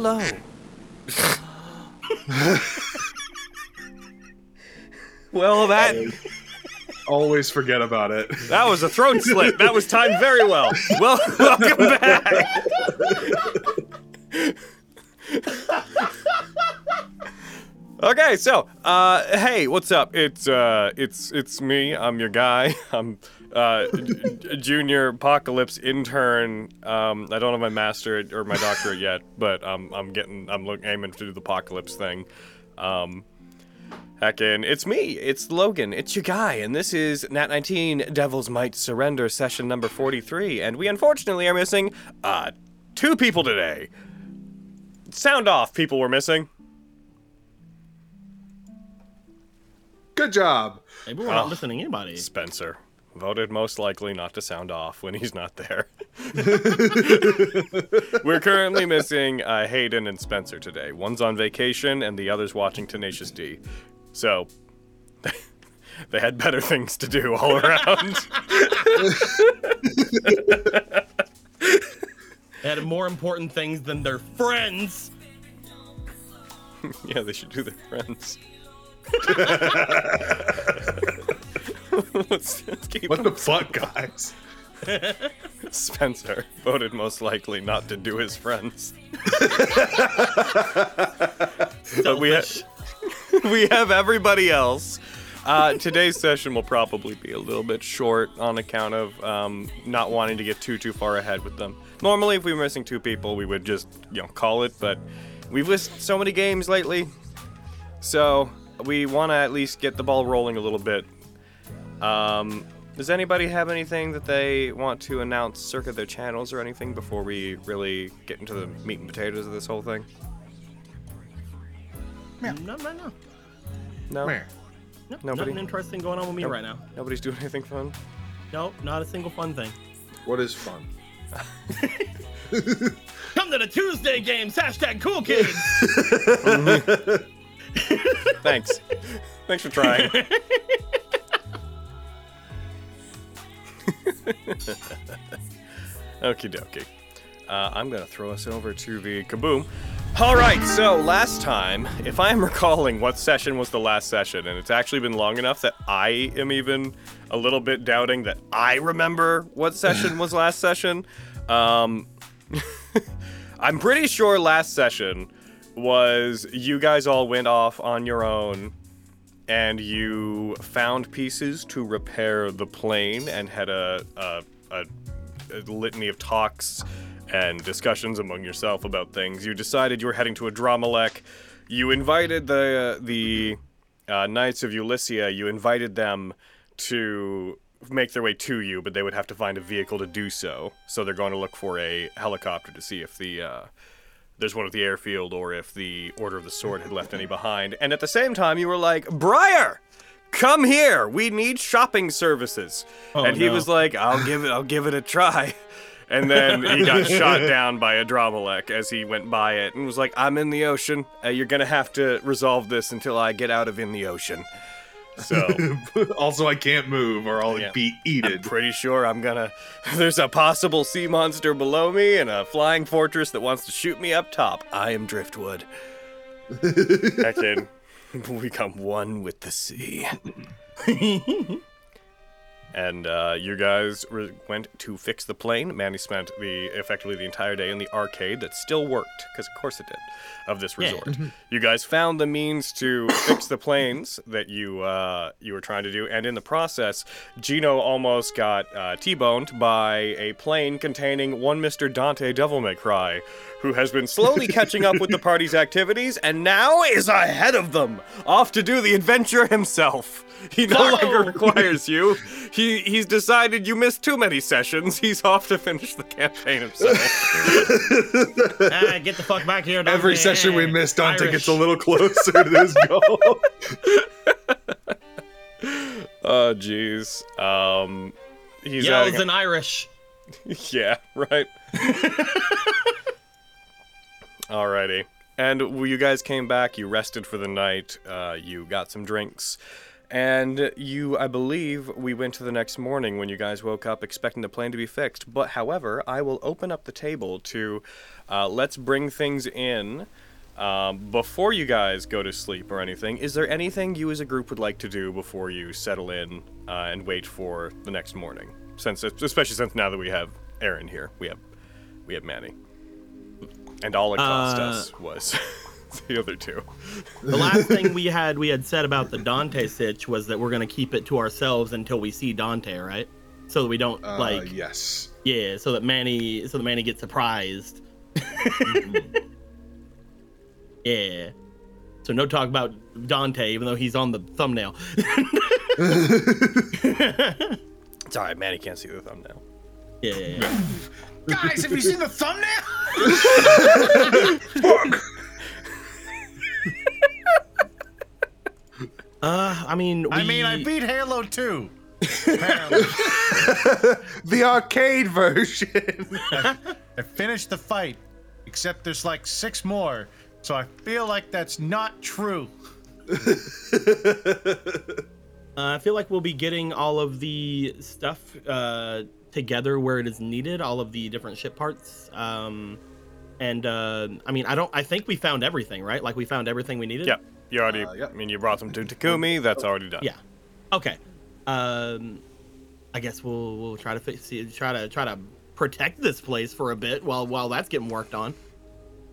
Hello. well, that Always forget about it. that was a throat slit. That was timed very well. Well, welcome back. okay, so uh, hey, what's up? It's uh, it's it's me. I'm your guy. I'm uh, junior apocalypse intern. Um, I don't have my master or my doctorate yet, but um, I'm getting. I'm look, aiming to do the apocalypse thing. Um, Heckin', it's me, it's Logan, it's your guy, and this is Nat 19 Devil's Might Surrender session number 43, and we unfortunately are missing, uh, two people today. Sound off, people we're missing. Good job. Maybe we're not Oh. listening to anybody. Spencer. Voted most likely not to sound off when he's not there. We're currently missing uh, Hayden and Spencer today. One's on vacation and the other's watching Tenacious D. So, they had better things to do all around. They had more important things than their friends. yeah, they should do their friends. Let's, let's What the fuck, guys? Spencer voted most likely not to do his friends. but we, ha- we have everybody else. Uh, today's session will probably be a little bit short on account of um, not wanting to get too too far ahead with them. Normally, if we were missing two people, we would just you know call it. But we've missed so many games lately, so we want to at least get the ball rolling a little bit. Um, does anybody have anything that they want to announce circa their channels or anything before we really get into the meat and potatoes of this whole thing? No, no, no. No, Meh. No, Nobody? Nothing interesting going on with me Nope. right now. nobody's doing anything fun. No, not a single fun thing. What is fun? Come to the Tuesday games. Hashtag cool kids. Thanks. Thanks for trying. Okie dokie. Uh, I'm gonna throw us over to the kaboom. All right, so last time, if I'm recalling what session was the last session, and it's actually been long enough that I am even a little bit doubting that I remember what session was last session. Um, I'm pretty sure last session was you guys all went off on your own and you found pieces to repair the plane and had a, a, a, a litany of talks and discussions among yourself about things. You decided you were heading to Adrammalech. You invited the the uh, Knights of Ulyssia. You invited them to make their way to you, but they would have to find a vehicle to do so. So they're going to look for a helicopter to see if the uh, there's one at the airfield or if the Order of the Sword had left any behind. And at the same time, you were like, Briar, come here. We need shopping services. Oh, and he no. was like, I'll give it. I'll give it a try. And then he got shot down by Adrammalech as he went by it and was like, I'm in the ocean. Uh, you're going to have to resolve this until I get out of in the ocean. So also, I can't move or I'll Yeah. be I'm pretty sure I'm gonna. There's a possible sea monster below me and a flying fortress that wants to shoot me up top. I am Driftwood. Heckin, we become one with the sea. And uh, you guys re- went to fix the plane. Manny spent the effectively the entire day in the arcade that still worked, because of course it did, of this Yeah. resort. you guys found the means to fix the planes that you uh, you were trying to do, and in the process, Gino almost got uh, T-boned by a plane containing one Mr. Dante Devil May Cry, who has been slowly catching up with the party's activities and now is ahead of them, off to do the adventure himself. He no Zorro! longer requires you. He he's decided you missed too many sessions. He's off to finish the campaign himself. ah, get the fuck back here. Every session we miss, Dante Irish. gets a little closer to his goal. oh jeez. Um he's Yells adding- in Irish. Yeah, right. Alrighty. And you guys came back, you rested for the night, uh, you got some drinks, And you, I believe, we went to the next morning when you guys woke up expecting the plane to be fixed. But however, I will open up the table to uh, let's bring things in um, before you guys go to sleep or anything. Is there anything you as a group would like to do before you settle in uh, and wait for the next morning? Since, especially since now that we have Aaron here, we have we have Manny, and all it cost Uh, us was the other two. The last thing we had we had said about the Dante sitch was that we're gonna keep it to ourselves until we see Dante, right? So that we don't Uh, like yes. yeah, so that Manny so that Manny gets surprised. yeah. So no talk about Dante, even though he's on the thumbnail. It's all right, Manny can't see the thumbnail. Yeah, yeah, yeah. Guys, have you seen the thumbnail? Fuck. Uh, I mean, we, I mean, I beat Halo 2. The arcade version. I finished the fight, except there's like six more, so I feel like that's not true. Uh, I feel like we'll be getting all of the stuff uh, together where it is needed, all of the different ship parts. Um, and uh, I mean, I don't. I think we found everything, right? Like we found everything we needed. Yep, you already. Uh, yep. I mean, you brought them to Takumi. That's already done. Yeah. Okay. Um, I guess we'll we'll try to fix, see, try to try to protect this place for a bit while while that's getting worked on.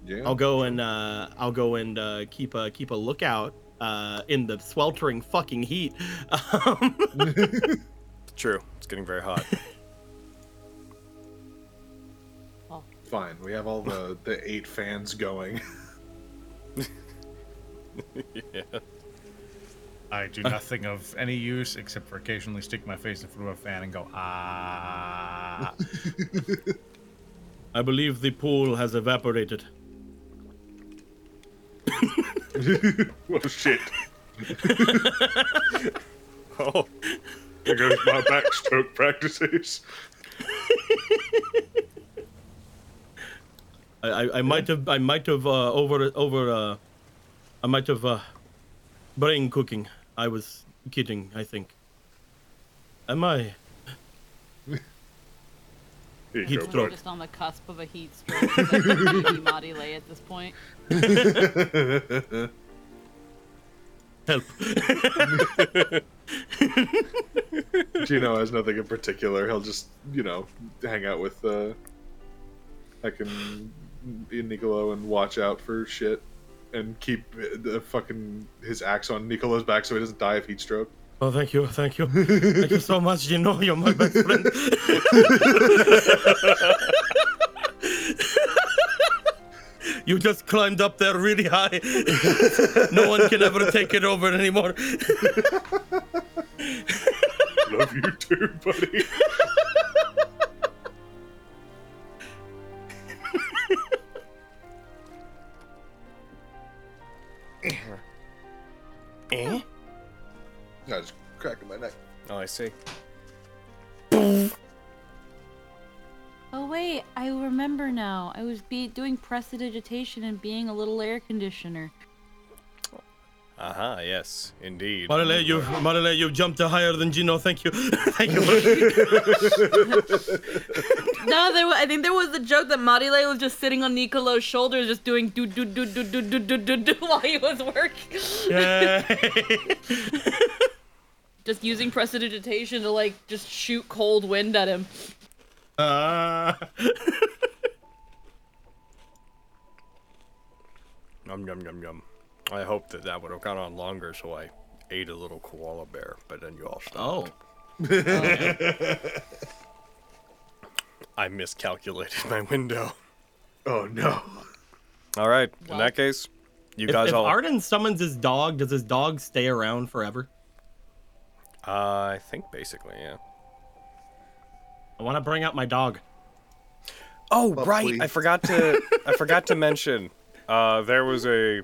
yeah. I'll go and uh, I'll go and uh, keep a keep a lookout uh, in the sweltering fucking heat. Um, True. It's getting very hot. Fine. We have all the the eight fans going. yeah. I do nothing of any use except for occasionally stick my face in front of a fan and go, ah. I believe the pool has evaporated. oh shit. Oh, There goes my backstroke practices. I, I, I might have I might have uh, over over uh, I might have uh, brain cooking. I was kidding. I think. Am I? Here Heat you go, stroke. Just on the cusp of a heat stroke. It's like Madi lay at this point. Help! Gino has nothing in particular. He'll just, you know, hang out with uh I can Nicolo and watch out for shit and keep the fucking his axe on Nicolo's back so he doesn't die of heat stroke. Oh, thank you, thank you, thank you so much. You know, you're my best friend. you just climbed up there really high. no one can ever take it over anymore. Love you too, buddy. Eh? I was cracking my neck. Oh, I see. Oh wait, I remember now. I was be doing prestidigitation and being a little air conditioner. Aha, uh-huh, yes, indeed. Marile, you, Marile, you jumped higher than Gino. Thank you, thank you. No, there. wa- I think there was a joke that Marile was just sitting on Nicolo's shoulders, just doing do do do do do do do do do while he was working, Yay. just using prestidigitation to like just shoot cold wind at him. Ah. Yum yum yum yum. I hoped that that would have gone on longer, so I ate a little koala bear, but then you all stopped. oh. I miscalculated my window. Oh no. All right, in that case, you If, guys if all. If Arden summons his dog, does his dog stay around forever? uh, I think basically, yeah. I want to bring out my dog. Oh, Well, right. I forgot to I forgot to mention uh, there was a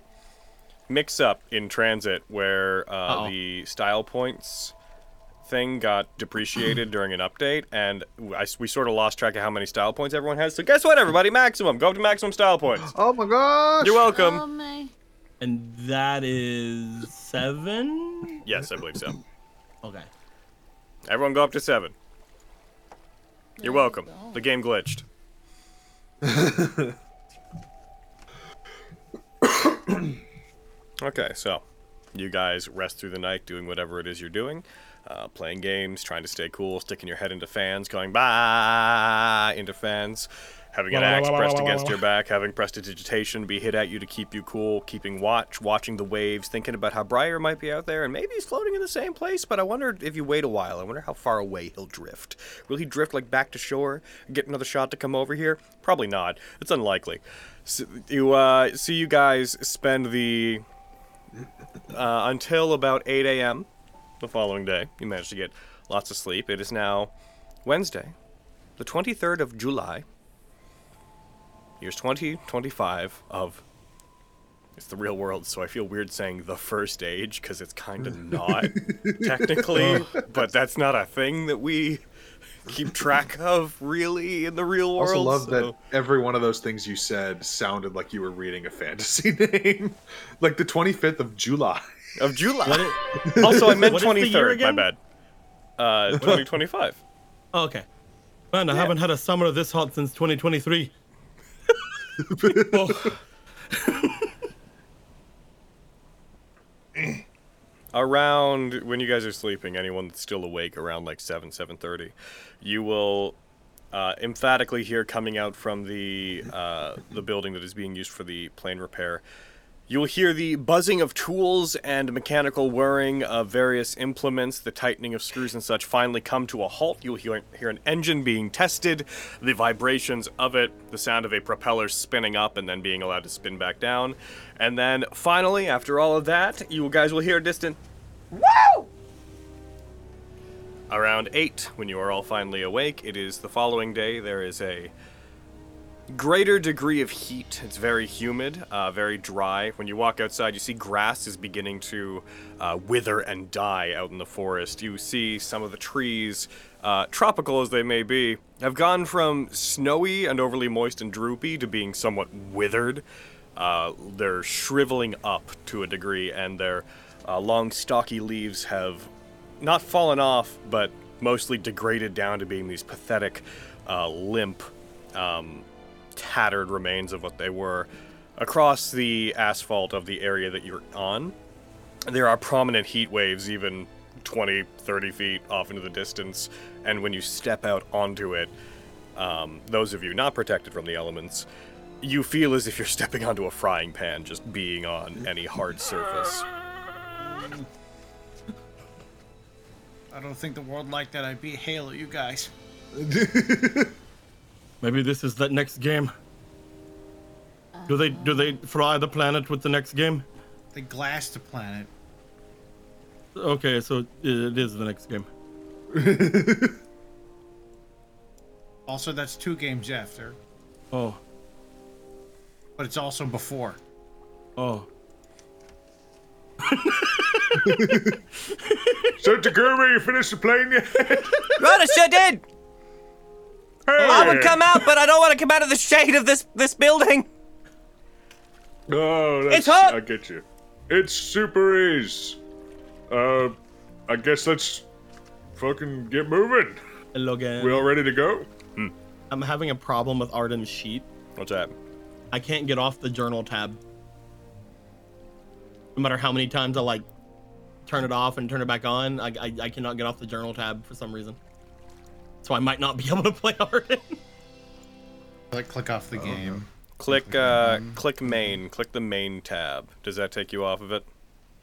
mix-up in transit where uh, the style points thing got depreciated during an update, and I, we sort of lost track of how many style points everyone has. So guess what, everybody? Maximum. Go up to maximum style points. Oh my gosh. You're welcome. Oh my. And that is seven. Yes, I believe so. Okay. Everyone go up to seven. You're welcome. The game glitched. okay, so you guys rest through the night doing whatever it is you're doing. Uh, playing games, trying to stay cool, sticking your head into fans, going bah into fans, having an axe pressed against your back, having prestidigitation be hit at you to keep you cool, keeping watch, watching the waves, thinking about how Briar might be out there, and maybe he's floating in the same place, but I wonder if you wait a while, I wonder how far away he'll drift. Will he drift like back to shore, get another shot to come over here? Probably not. It's unlikely. So you uh, see you guys spend the uh, until about 8 a.m. the following day. You managed to get lots of sleep. It is now Wednesday, the 23rd of July, years 2025 of. It's the real world, so I feel weird saying the first age because it's kind of not technically, but that's not a thing that we keep track of really in the real world. I also love so- that every one of those things you said sounded like you were reading a fantasy name, like the 25th of July. of July. What it- also, I meant What is the year 23rd. My bad. Uh, 2025. Oh, okay. Man, I haven't had a summer this hot since 2023. oh, around when you guys are sleeping anyone that's still awake around like 7 7.30 you will uh, emphatically hear coming out from the uh, the building that is being used for the plane repair you will hear the buzzing of tools and mechanical whirring of various implements, the tightening of screws and such finally come to a halt. You'll hear, hear an engine being tested, the vibrations of it, the sound of a propeller spinning up and then being allowed to spin back down. And then finally, after all of that, you guys will hear a distant Woo! Around 8, when you are all finally awake, it is the following day. There is a greater degree of heat. It's very humid, uh, very dry. When you walk outside, you see grass is beginning to uh, wither and die out in the forest. You see some of the trees, uh, tropical as they may be, have gone from snowy and overly moist and droopy to being somewhat withered. Uh, they're shriveling up to a degree, and their uh, long, stocky leaves have not fallen off, but mostly degraded down to being these pathetic, uh, limp, um, tattered remains of what they were. Across the asphalt of the area that you're on, there are prominent heat waves, even 20, 30 feet off into the distance. And when you step out onto it, um, those of you not protected from the elements, you feel as if you're stepping onto a frying pan, just being on any hard surface. I don't think the world liked that I beat Halo, you guys. maybe this is that next game. Do they do they uh, fry the planet with the next game? They glass the planet. Okay, so it is the next game. Also, that's two games after, Oh, but it's also before. oh. So, Takumi, you finished the plane yet? Right, I sure did. I would come out, but I don't want to come out of the shade of this this building. Oh, that's, It's hot! I get you. It's super easy. Uh, I guess let's fucking get moving. Hello again. We all ready to go? I'm having a problem with Arden's sheet. What's that? I can't get off the journal tab. No matter how many times I like turn it off and turn it back on, I, I, I cannot get off the journal tab for some reason. So I might not be able to play Arden. Like, click off Oh, the game. Click, uh, click main. Click the main tab. Does that take you off of it?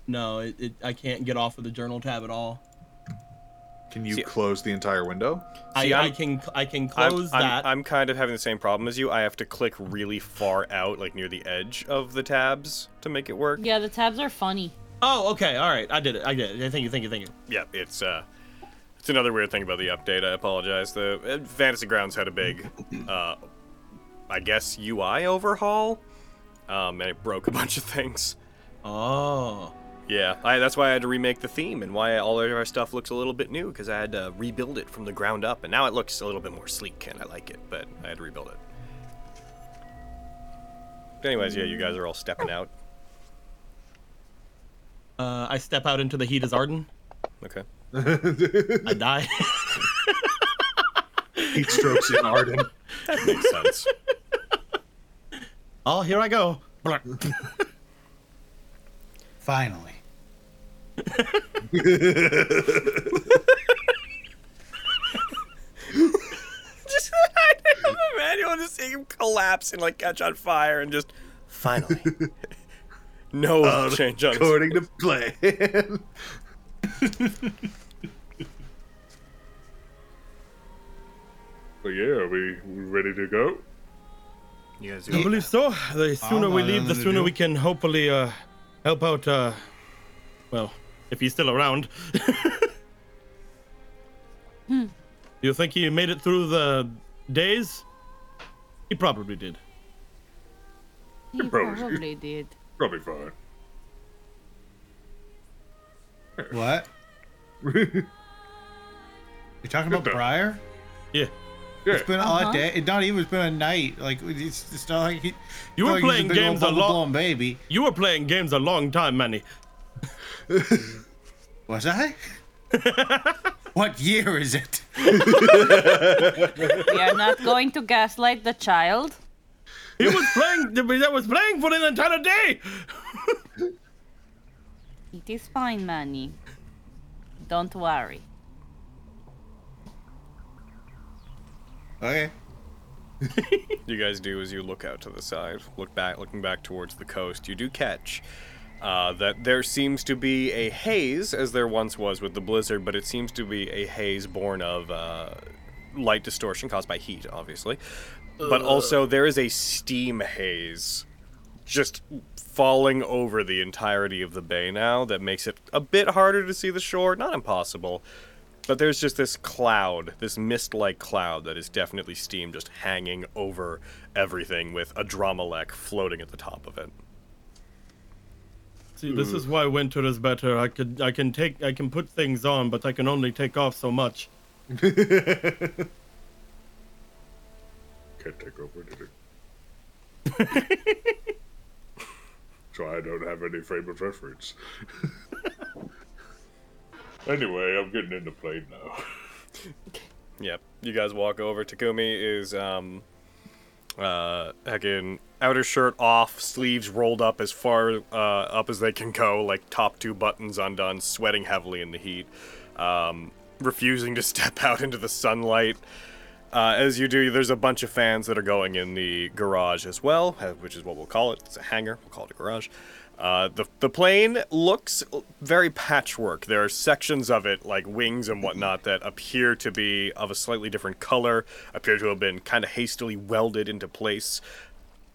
no, it, it, I can't get off of the journal tab at all. Can you See- close the entire window? I, See, I I'm- can I can I'm- close I'm, that. I'm kind of having the same problem as you. I have to click really far out, like near the edge of the tabs, to make it work. Yeah, the tabs are funny. oh, okay, all right, I did it. I did it. Thank you, thank you, thank you. Yeah, it's uh, it's another weird thing about the update. I apologize. The uh, Fantasy Grounds had a big, uh, I guess UI overhaul, um, and it broke a bunch of things. Oh, Yeah, I, that's why I had to remake the theme and why all of our stuff looks a little bit new because I had to rebuild it from the ground up, and now it looks a little bit more sleek and I like it, but I had to rebuild it. But anyways, yeah, you guys are all stepping out. Uh, I step out into the heat as Arden. Okay. I die. Heat strokes in Arden. That makes sense. oh, here I go. Finally. just I have Emmanuel just see him collapse and like catch on fire and just finally no um, change on According to plan. but yeah, are we, we ready to go? You guys I believe so. The sooner we leave, the sooner do. we can hopefully uh, help out. Uh, well, if he's still around. hmm. You think he made it through the days? He probably did. He probably- probably did. Probably fine. What? You're talking about Good. Briar? Yeah. Yeah. It's been Uh-huh. a day. It not even. It's been a night. Like it's, it's not like he, You were like playing big games a long lot. baby. You were playing games a long time, Manny. Was I? what year is it? We are not going to gaslight the child. He was playing. That was playing for an entire day. It is fine, Manny. Don't worry. Okay. you guys do as you look out to the side, look back, looking back towards the coast. You do catch uh, that there seems to be a haze, as there once was with the blizzard, but it seems to be a haze born of uh, light distortion caused by heat, obviously. But also, there is a steam haze just falling over the entirety of the bay now that makes it a bit harder to see the shore. Not impossible, but there's just this cloud, this mist like cloud that is definitely steam just hanging over everything with Adrammalech floating at the top of it. See, this is why winter is better. I could, I can take, I can put things on, but I can only take off so much. Can't take over, did it? so I don't have any frame of reference. anyway, I'm getting in the plane now. Yep. You guys walk over. Takumi is um uh heckin' outer shirt off, sleeves rolled up as far uh, up as they can go, like top two buttons undone, sweating heavily in the heat, um, refusing to step out into the sunlight. Uh, as you do, there's a bunch of fans that are going in the garage as well, uh, which is what we'll call it. It's a hangar. We'll call it a garage. Uh, the the plane looks very patchwork. There are sections of it, like wings and whatnot, that appear to be of a slightly different color, appear to have been kind of hastily welded into place.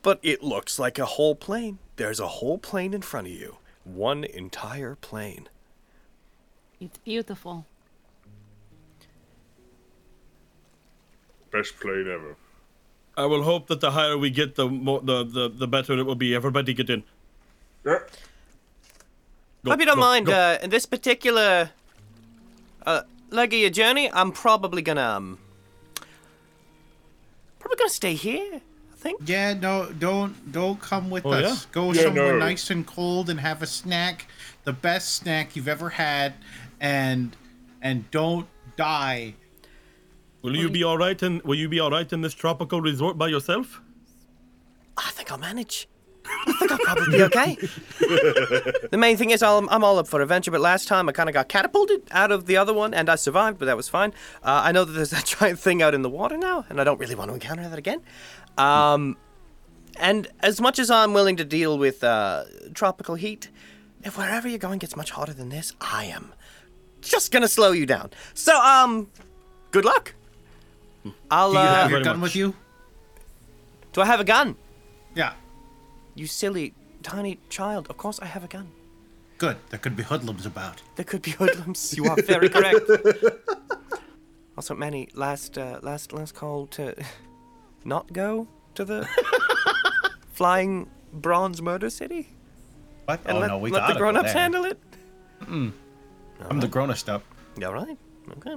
But it looks like a whole plane. There's a whole plane in front of you. One entire plane. It's beautiful. Best plane ever. I will hope that the higher we get, the more, the, the, the better it will be. Everybody get in. Yeah. Go, Hope you don't go, mind. go. Uh, in this particular uh, leg of your journey, I'm probably gonna um, probably gonna stay here. I think. Yeah, no, don't don't come with Oh, us. yeah? Go Yeah, somewhere no. nice and cold and have a snack, the best snack you've ever had, and and don't die. Will you be all right? In will you be all right in this tropical resort by yourself? I think I'll manage. I think I'll probably be okay. the main thing is, I'm, I'm all up for adventure, but last time I kind of got catapulted out of the other one, and I survived, but that was fine. Uh, I know that there's that giant thing out in the water now, and I don't really want to encounter that again. Um, and as much as I'm willing to deal with uh, tropical heat, if wherever you're going gets much hotter than this, I am just gonna slow you down. So, um, good luck. I'll. Do you uh, have your gun much. with you? do I have a gun? Yeah. You silly tiny child. Of course I have a gun. Good. There could be hoodlums about. There could be hoodlums. You are very correct. Also, Manny, last uh, last last call to not go to the flying bronze murder city What? and oh let, no, we let gotta the grown-ups there. handle it. I'm the grown-up up. Yeah, right. Okay.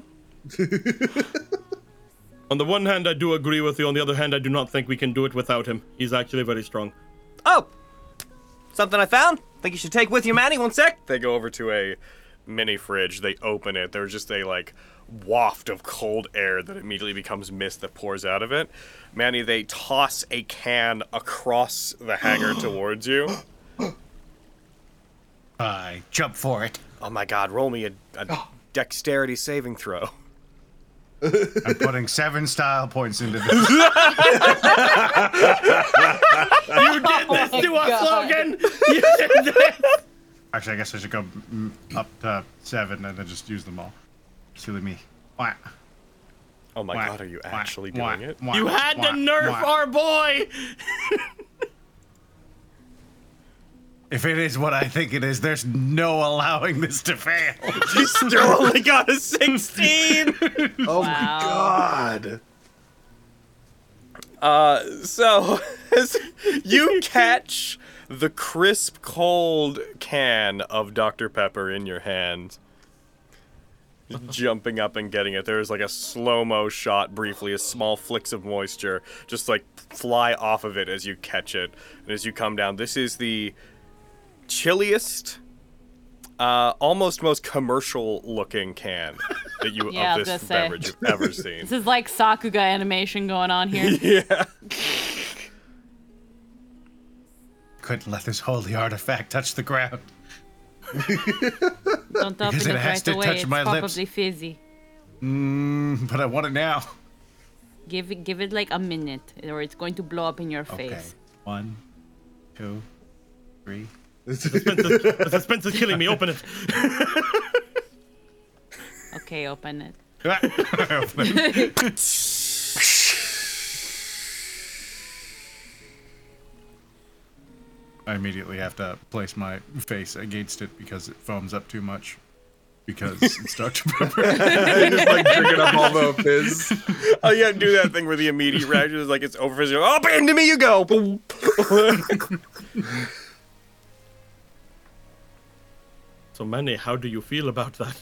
On the one hand, I do agree with you. On the other hand, I do not think we can do it without him. He's actually very strong. Oh, something I found. think you should take with you, Manny. One sec. They go over to a mini fridge. They open it. There's just a like waft of cold air that immediately becomes mist that pours out of it. Manny, they toss a can across the hangar towards you. I jump for it. Oh my god, roll me a, a dexterity saving throw. I'm putting seven style points into this. You did this my to us, God. Logan. You did this. Actually, I guess I should go mm, up to seven and then just use them all. Silly me. Wah, Oh my wah, god, are you actually wah, doing it? wah, You had to nerf wah. our boy. If it is what I think it is, there's no allowing this to fail. You still only got a 16! Oh Wow. my god. Uh, so as you catch the crisp, cold can of Dr. Pepper in your hand, jumping up and getting it. There's like a slow mo shot briefly, as small flicks of moisture just like fly off of it as you catch it, and as you come down. This is the chilliest. Uh, almost most commercial looking can that you Yeah, of this beverage you've ever seen. This is like Sakuga animation going on here. yeah. Couldn't let this holy artifact touch the ground. Don't open Because it it has right to away. touch It's my probably lips. fizzy. Mm, but I want it now. Give it, give it like a minute, or it's going to blow up in your Okay. face. One, two, three. The suspense is killing me. Open it. Okay, open it. I immediately have to place my face against it because it foams up too much. Because it's Dr. Pepper. Just like drinking up all the fizz. Oh, yeah, do that thing where the immediate reaction is like it's over. Fizz, Oh, into me you go. So, Manny, how do you feel about that?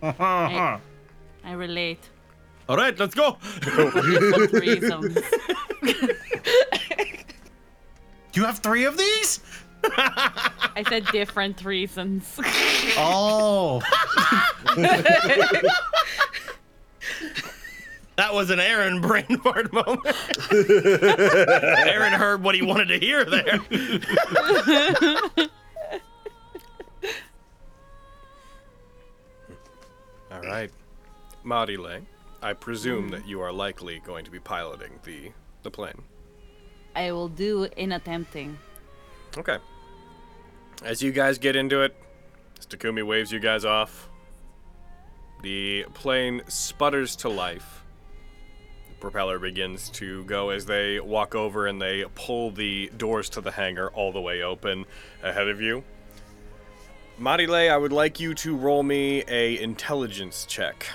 I, I relate. All right, let's go. For reasons. you have three of these? I said different reasons. Oh. That was an Aaron brain fart moment. Aaron heard what he wanted to hear there. All right, Marile, I presume that you are likely going to be piloting the the plane. I will do in attempting. Okay. As you guys get into it, as Takumi waves you guys off, the plane sputters to life. Propeller begins to go as they walk over and they pull the doors to the hangar all the way open ahead of you. Marile, I would like you to roll me a intelligence check.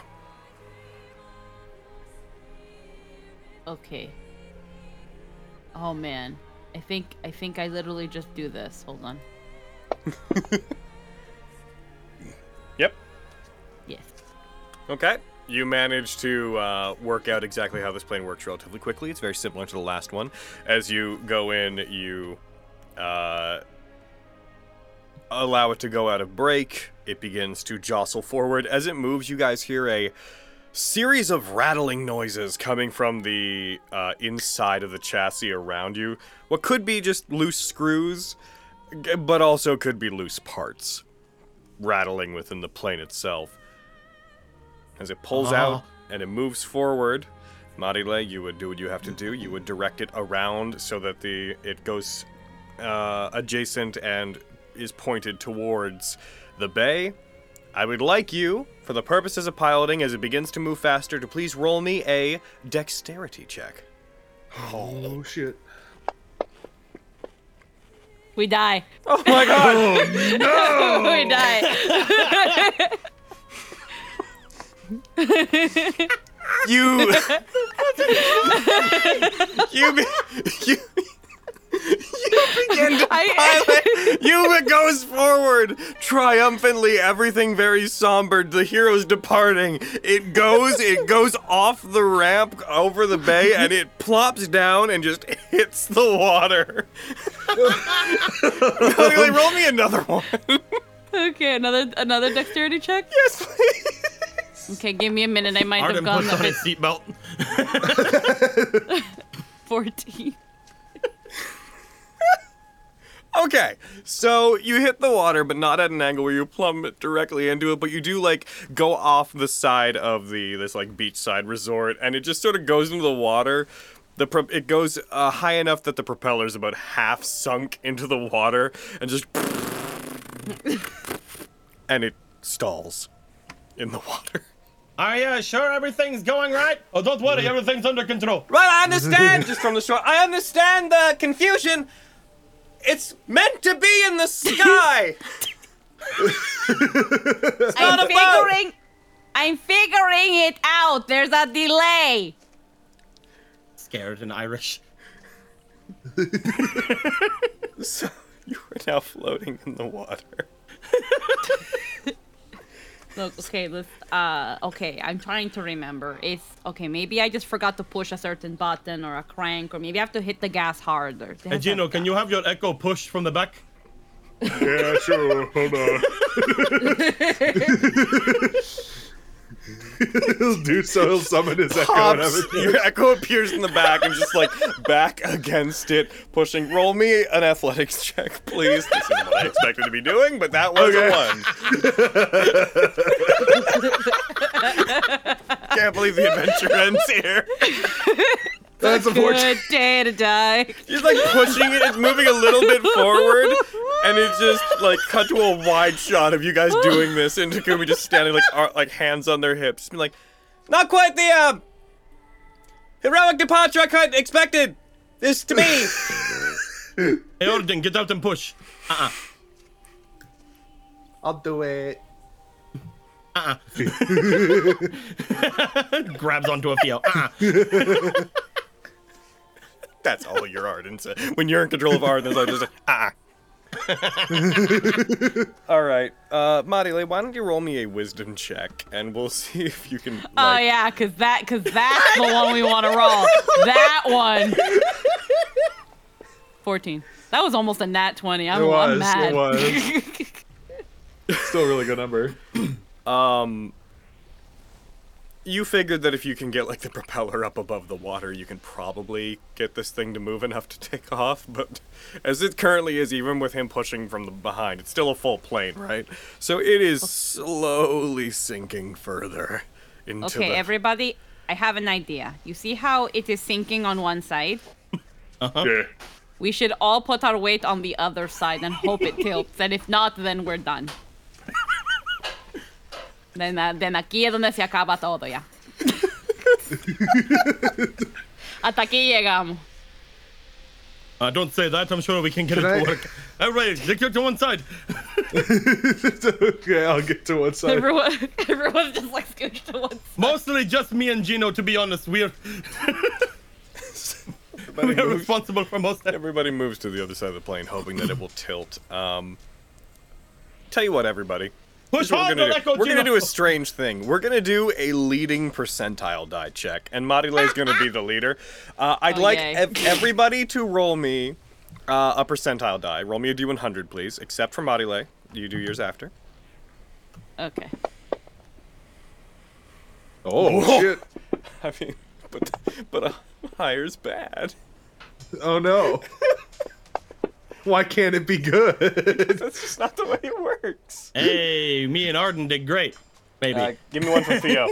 Okay. Oh man. I think I think I literally just do this. Hold on. Yep. Yes. Okay. You manage to uh, work out exactly how this plane works relatively quickly. It's very similar to the last one. As you go in, you uh, allow it to go out of brake. It begins to jostle forward. As it moves, you guys hear a series of rattling noises coming from the uh, inside of the chassis around you. What could be just loose screws, but also could be loose parts rattling within the plane itself. As it pulls out and it moves forward, Marile, you would do what you have to do. You would direct it around so that the it goes uh, adjacent and is pointed towards the bay. I would like you, for the purposes of piloting, as it begins to move faster, to please roll me a dexterity check. Oh shit. We die. Oh my god! No! we die. You. you. You. begin to I- pilot. Yuma goes forward, triumphantly, everything very somber. The hero's departing. It goes, it goes off the ramp over the bay, and it plops down and just hits the water. Anyway, roll me another one. okay, another another dexterity check. yes, please. Okay, give me a minute. I might Arden have gone puts a on bit his seatbelt. 14. Okay, so you hit the water, but not at an angle where you plummet directly into it, but you do like go off the side of the this like beachside resort, and it just sort of goes into the water. The pro- it goes uh, high enough that the propeller's about half sunk into the water, and just and it stalls in the water. Are you sure everything's going right? Oh, don't worry, everything's under control. Right, I understand. just from the shore, I understand the confusion. It's meant to be in the sky. not I'm a boat. figuring. I'm figuring it out. There's a delay. Scared and Irish. So you are now floating in the water. Look, okay, let's. Uh, okay, I'm trying to remember. It's okay. Maybe I just forgot to push a certain button or a crank, or maybe I have to hit the gas harder. Hey, Gino, can you have your echo pushed from the back? Yeah, sure. Hold on. he'll do so. He'll summon his echo and everything. your echo appears in the back and just like back against it, pushing. Roll me an athletics check, please. This is what I expected to be doing, but that was a one. Can't believe the adventure ends here. That's unfortunate. Good day to die. He's like pushing it, it's moving a little bit forward, and it's just like cut to a wide shot of you guys doing this, and Takumi just standing like ar- like hands on their hips, being like, "Not quite the um heroic departure I quite expected this to be." Hey, Arden, get out and push. Uh-uh. I'll do it. Uh. Grabs onto a feel. Uh-uh. That's all your Arden said. When you're in control of art, Arden, it's just like, ah. all right, uh, Marile, why don't you roll me a wisdom check, and we'll see if you can. Like, Oh yeah, cause that, cause that's the one we want to roll. That one. Fourteen. That was almost a nat twenty. I'm, It I'm was, mad. it was. Still a really good number. Um, you figured that if you can get like the propeller up above the water, you can probably get this thing to move enough to take off. But as it currently is, even with him pushing from the behind, it's still a full plane, right? So it is slowly sinking further into okay, the. everybody, I have an idea. You see how it is sinking on one side? Uh-huh. Yeah. We should all put our weight on the other side and hope it tilts. And if not, then we're done. then, uh, then aquí es donde se acaba todo ya. Hasta aquí llegamos. Uh, don't say that. I'm sure we can get Can it I- to work. Everybody, get to one side. okay, I'll get to one side. Everyone, everyone's just like scooched to one side. Mostly just me and Gino, to be honest. We're, everybody, we're moves, responsible for most of everybody moves to the other side of the plane, hoping that it will tilt. Um, tell you what, everybody. Push hard, we're gonna, Echo do. We're gonna do a strange thing. We're gonna do a leading percentile die check, and Marile's gonna be the leader. Uh, I'd Oh, like ev- everybody to roll me uh, a percentile die. Roll me a d100, please, except for Marile. You do yours after. Okay. Oh shit! I mean, but but a higher's bad. Oh no! Why can't it be good? That's just not the way it works. Hey, me and Arden did great. Maybe. Uh, give me one for Theo.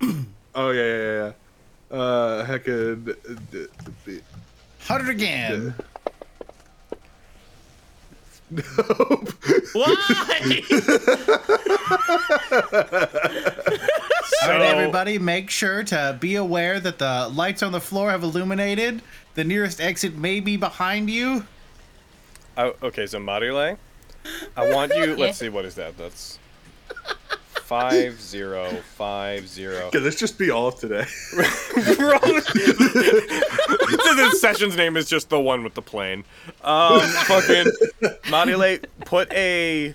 oh yeah, yeah, yeah. Uh, hecka. d- d- d- Hundred again. Nope. Why? All right, everybody, make sure to be aware that the lights on the floor have illuminated. The nearest exit may be behind you. Oh, okay, so Marile, I want you. Let's see, what is that? That's five zero five zero. Can this just be all of today? the session's name is just the one with the plane. Um, fucking Marile, put a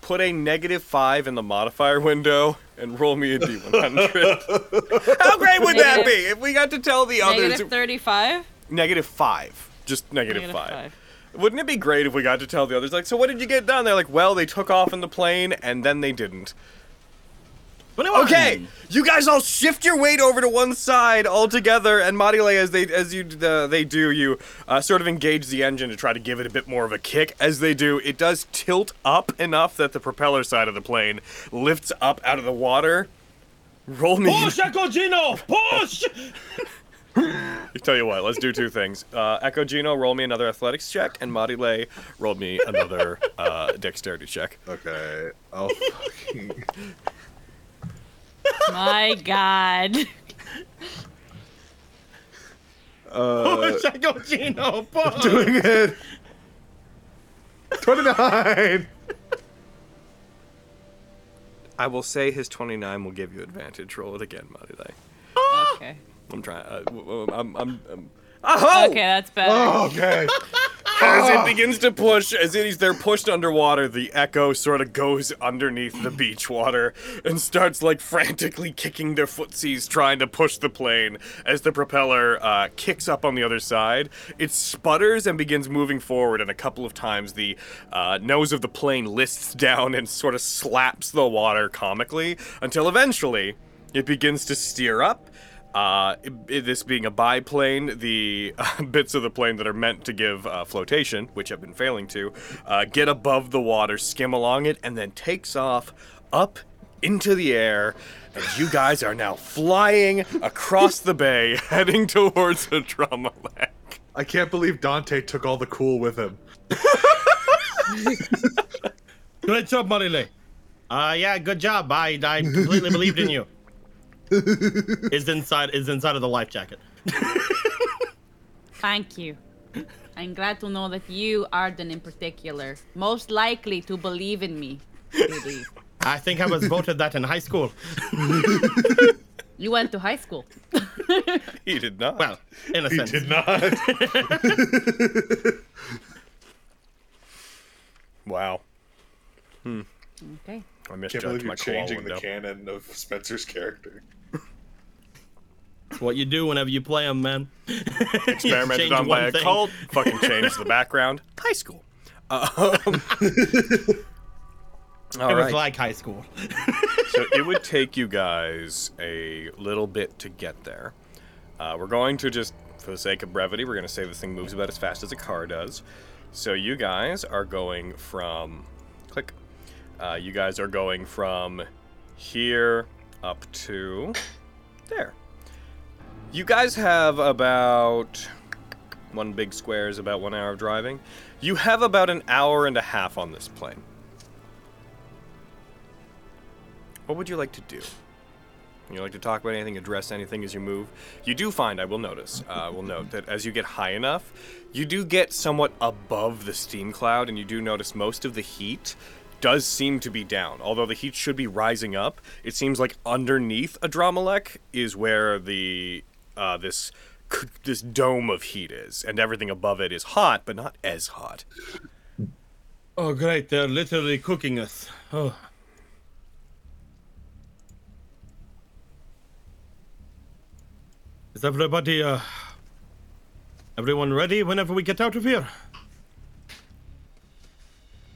put a negative five in the modifier window and roll me a d100. How great would that be if we got to tell the others Negative 35? negative five, just negative, Negative five. five. Wouldn't it be great if we got to tell the others like, so what did you get done? They're like, well, they took off in the plane and then they didn't. 21. Okay, you guys all shift your weight over to one side all together, and Marile, as they as you uh, they do, you uh, sort of engage the engine to try to give it a bit more of a kick. As they do, it does tilt up enough that the propeller side of the plane lifts up out of the water. Roll me. Push, Echo Gino! Push! I tell you what, let's do two things. Uh, Echo Gino, roll me another athletics check, and Marile, roll me another uh, dexterity check. okay, I'll fucking. My God. Push, Echo Gino! Push! Doing it. Twenty-nine. I will say his 29 will give you advantage. Roll it again, Marile. Okay. I'm trying. Uh, w- w- I'm. I'm. I'm oh! Okay, that's better. Oh, okay. As it begins to push, as it is they're pushed underwater, the echo sort of goes underneath the beach water and starts like frantically kicking their footsies, trying to push the plane. As the propeller uh, kicks up on the other side, it sputters and begins moving forward, and a couple of times the uh, nose of the plane lists down and sort of slaps the water comically until eventually it begins to steer up. Uh, i- i- this being a biplane, the uh, bits of the plane that are meant to give uh, flotation, which have been failing to, uh, get above the water, skim along it, and then takes off up into the air. And you guys are now flying across the bay, heading towards the drama lake. I can't believe Dante took all the cool with him. Great job, Marile. Uh, yeah, good job. I, I completely believed in you. Is inside is inside of the life jacket. Thank you. I'm glad to know that you, Arden in particular, most likely to believe in me. Judy. I think I was voted that in high school. You went to high school. He did not. Well, in a He sense. did not. wow. Hmm. Okay. I can't misjudged believe my you're changing window. the canon of Spencer's character. It's what you do whenever you play them, man. Experimented on by a thing. cult. Fucking changed the background. High school. Um, all it was right. like high school. so it would take you guys a little bit to get there. Uh, we're going to just, for the sake of brevity, we're going to say this thing moves about as fast as a car does. So you guys are going from, click. Uh, you guys are going from here up to there. You guys have about one big square is about one hour of driving. You have about an hour and a half on this plane. What would you like to do? You like to talk about anything, address anything as you move? You do find, I will notice, uh, will note that as you get high enough, you do get somewhat above the steam cloud, and you do notice most of the heat does seem to be down. Although the heat should be rising up, it seems like underneath Adrammalech is where the uh, this this dome of heat is, and everything above it is hot, but not as hot. Oh, great. They're literally cooking us. Oh. Is everybody, uh, everyone ready whenever we get out of here?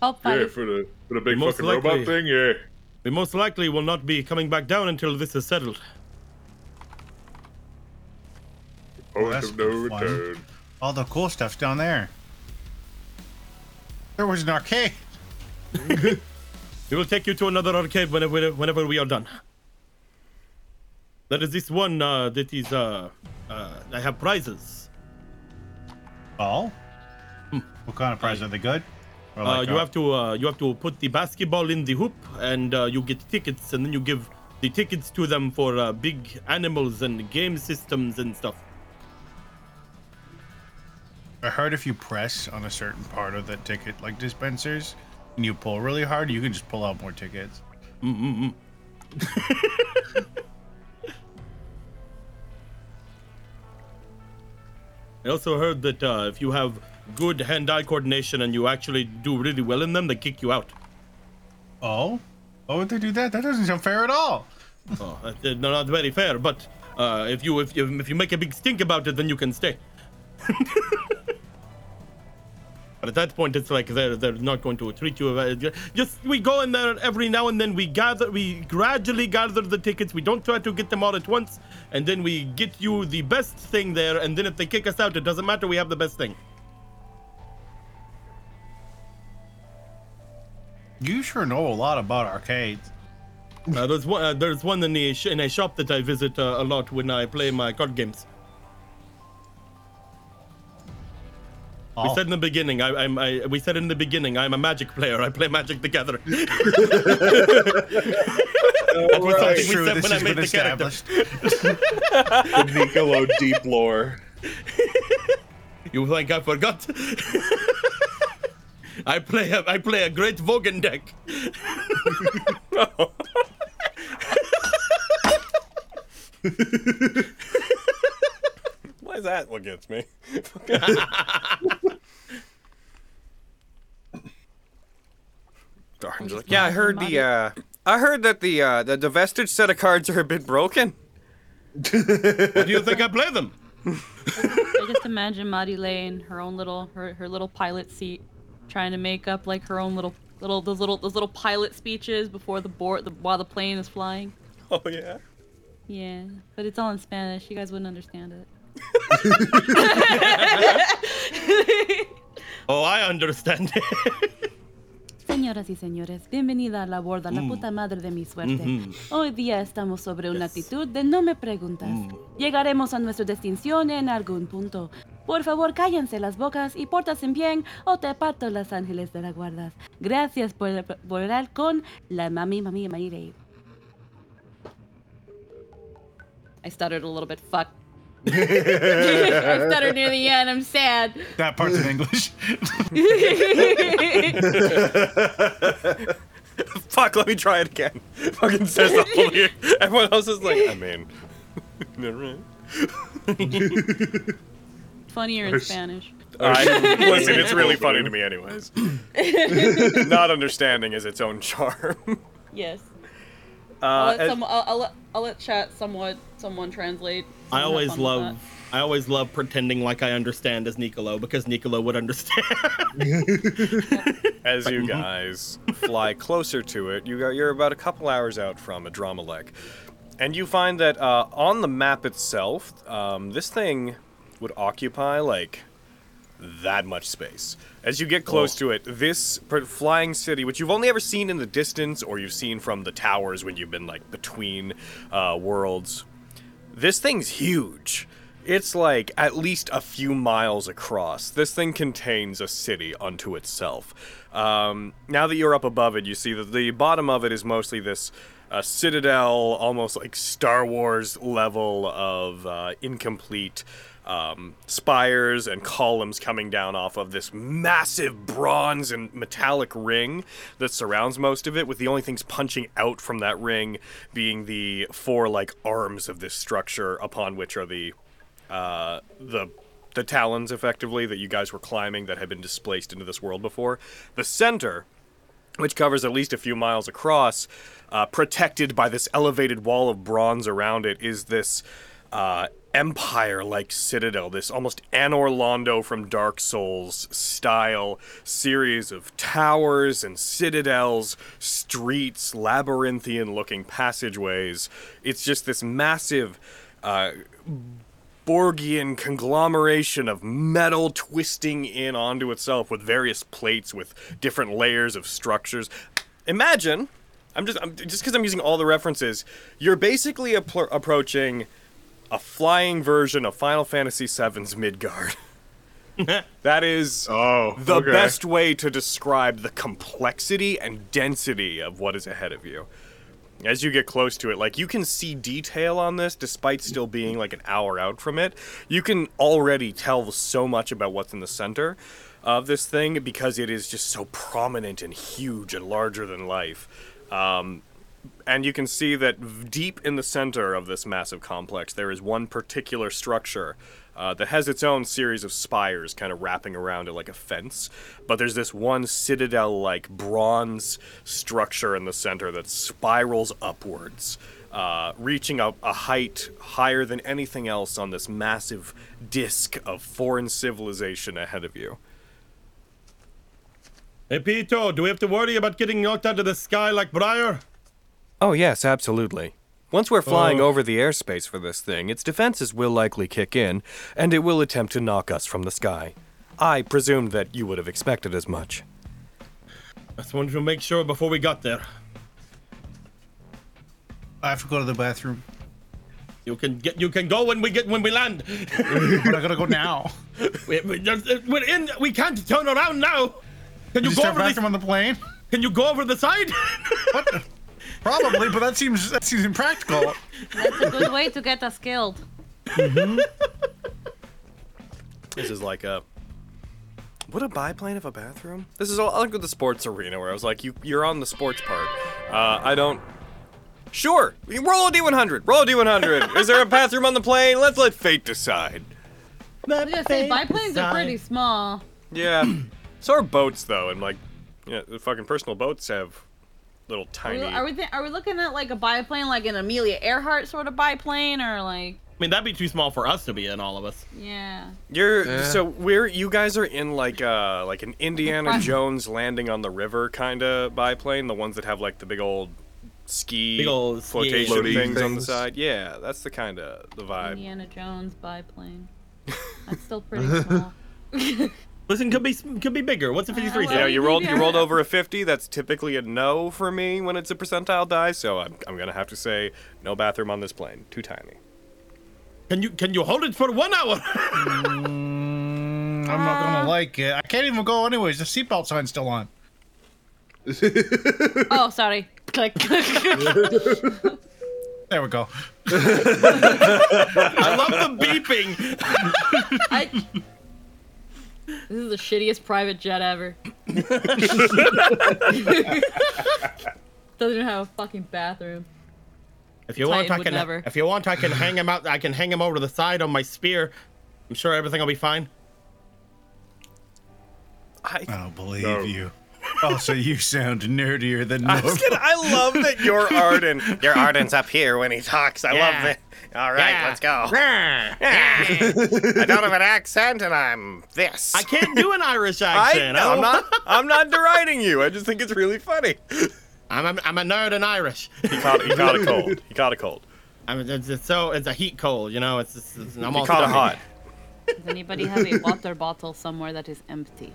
Hopefully. Yeah, for the for the big Most fucking likely. robot thing, yeah. We most likely will not be coming back down until this is settled. Point that's of no good fun. return. All the cool stuff's down there. There was an arcade. We will take you to another arcade whenever whenever we are done. There is this one uh, that is uh, uh, I have prizes. Oh? What kind of prize are they good? Or Uh, you uh, have to uh, you have to put the basketball in the hoop, and uh, you get tickets, and then you give the tickets to them for uh, big animals and game systems and stuff. I heard if you press on a certain part of the ticket, like dispensers, and you pull really hard, you can just pull out more tickets. I also heard that uh, if you have good hand-eye coordination and you actually do really well in them, they kick you out. Oh? Why would they do that? That doesn't sound fair at all. Oh, that's uh, not very fair. But uh, if you if you if you make a big stink about it, then you can stay. but at that point, it's like they're they're not going to treat you. Just we go in there every now and then. We gather, we gradually gather the tickets. We don't try to get them all at once, and then we get you the best thing there. And then if they kick us out, it doesn't matter. We have the best thing. You sure know a lot about arcades. Uh, there's one. Uh, there's one in the sh- in a shop that I visit uh, a lot when I play my card games. We Oh. said in the beginning. I, I'm. I, we said in the beginning. I'm a Magic player. I play Magic the Gathering. that was Alright. something we True, said this when I has made been the character. established. The Nicolo deep lore. You think I forgot? I play. A, I play a great Vogan deck. Why is that what gets me? Darn. Like, yeah, I heard the. uh I heard that the uh the, the vestige set of cards are a bit broken. What do you think I play them? I just imagine Maddie in her own little her, her little pilot seat, trying to make up like her own little little those little those little pilot speeches before the board the, while the plane is flying. Oh yeah. Yeah, but it's all in Spanish. You guys wouldn't understand it. Oh, I understand. Señoras y señores, bienvenida a la borda, la puta madre de mi suerte. Hoy día estamos sobre una actitud de no me preguntas. Llegaremos a nuestra distinción en algún punto. Por favor, cállense las bocas y pórtense bien o te parto las ángeles de la guarda. Gracias por volar con la mami mami mami. I stuttered a little bit. Fuck. I stuttered near the end. I'm sad. That part's in English. Fuck. Let me try it again. Fucking says the whole year. Everyone else is like, I mean, never mind. Funnier in Spanish. I, listen, it's really funny to me, anyways. Not understanding is its own charm. Yes. I'll, Uh, let some, I'll, I'll, let, I'll let chat somewhat someone translate. I always love. I always love pretending like I understand as Nicolo because Nicolo would understand. as you guys fly closer to it, you got, you're about a couple hours out from Adrammalech, and you find that uh, on the map itself, um, this thing would occupy like that much space. As you get close to it, this flying city, which you've only ever seen in the distance or you've seen from the towers when you've been like between uh, worlds, this thing's huge. It's like at least a few miles across. This thing contains a city unto itself. Um, now that you're up above it, you see that the bottom of it is mostly this uh, citadel, almost like Star Wars level of uh, incomplete um, spires and columns coming down off of this massive bronze and metallic ring that surrounds most of it, with the only things punching out from that ring being the four like arms of this structure upon which are the uh, the the talons effectively that you guys were climbing that had been displaced into this world before. The center which covers at least a few miles across, uh, protected by this elevated wall of bronze around it, is this uh, empire-like citadel, this almost Anor Londo from Dark Souls style series of towers and citadels, streets, labyrinthian-looking passageways. It's just this massive. Uh, Borgian conglomeration of metal twisting in onto itself with various plates with different layers of structures. Imagine, I'm just I'm, just because I'm using all the references, you're basically appro- approaching a flying version of Final Fantasy VII's Midgard. that is Oh, the okay. best way to describe the complexity and density of what is ahead of you. As you get close to it, like you can see detail on this despite still being like an hour out from it. You can already tell so much about what's in the center of this thing because it is just so prominent and huge and larger than life. Um, and you can see that deep in the center of this massive complex, there is one particular structure uh, that has its own series of spires kind of wrapping around it like a fence. But there's this one citadel like bronze structure in the center that spirals upwards, uh, reaching a, a height higher than anything else on this massive disk of foreign civilization ahead of you. Hey, Pito, do we have to worry about getting knocked out of the sky like Briar? Oh, yes, absolutely. Once we're flying Oh. over the airspace for this thing, its defenses will likely kick in, and it will attempt to knock us from the sky. I presumed that you would have expected as much. Just wanted to make sure before we got there. I have to go to the bathroom. You can get. You can go when we get when we land. But I gotta go now. we, we, just- uh, we're in. We can't turn around now. Can you Is go there a over bathroom the? on the plane? Can you go over the side? What? Probably, but that seems that seems impractical. That's a good way to get us killed. This is like a. what a biplane of a bathroom? This is all I like with the sports arena where I was like, you you're on the sports part. Uh, I don't. Sure, you roll a d100. Roll a d100. is there a bathroom on the plane? Let's let fate decide. I was gonna say biplanes are pretty small. Yeah. so are boats though, and like, yeah, the fucking personal boats have little Are tiny. we, are we, thi- are we looking at like a biplane, like an Amelia Earhart sort of biplane, or like, I mean, that'd be too small for us to be in, all of us. yeah? You're so we're you guys are in like uh like an Indiana Jones landing on the river kind of biplane, the ones that have like the big old ski Big old flotation Floaty things, on the side. Yeah, that's the kind of the vibe. Indiana Jones biplane. That's still pretty small. Listen, could be could be bigger. What's a 53? well, You know, you rolled you rolled over a 50. That's typically a no for me when it's a percentile die. So I'm, I'm gonna have to say no bathroom on this plane. Too tiny. Can you can you hold it for one hour? Mm, I'm not gonna like it. I can't even go anyways. The seatbelt sign's still on. oh, sorry. Click. There we go. I love the beeping. I. This is the shittiest private jet ever. Doesn't even have a fucking bathroom. If you want, Titan I can. never. If you want, I can hang him out. I can hang him over to the side on my spear. I'm sure everything will be fine. I, I don't believe No. you. Oh, so you sound nerdier than I, normal. was gonna, I love that your Arden. Your Arden's up here when he talks. I love Yeah. it. All right, Yeah. let's go. I don't have an accent, and I'm this. I can't do an Irish I, accent. I'm don't- I'm not deriding you. I just think it's really funny. I'm a, I'm a nerd in Irish. He caught. He caught a cold. He caught a cold. I mean, it's, it's so it's a heat cold. You know, it's, it's, it's I'm He all caught a stuffy. hot. Does anybody have a water bottle somewhere that is empty?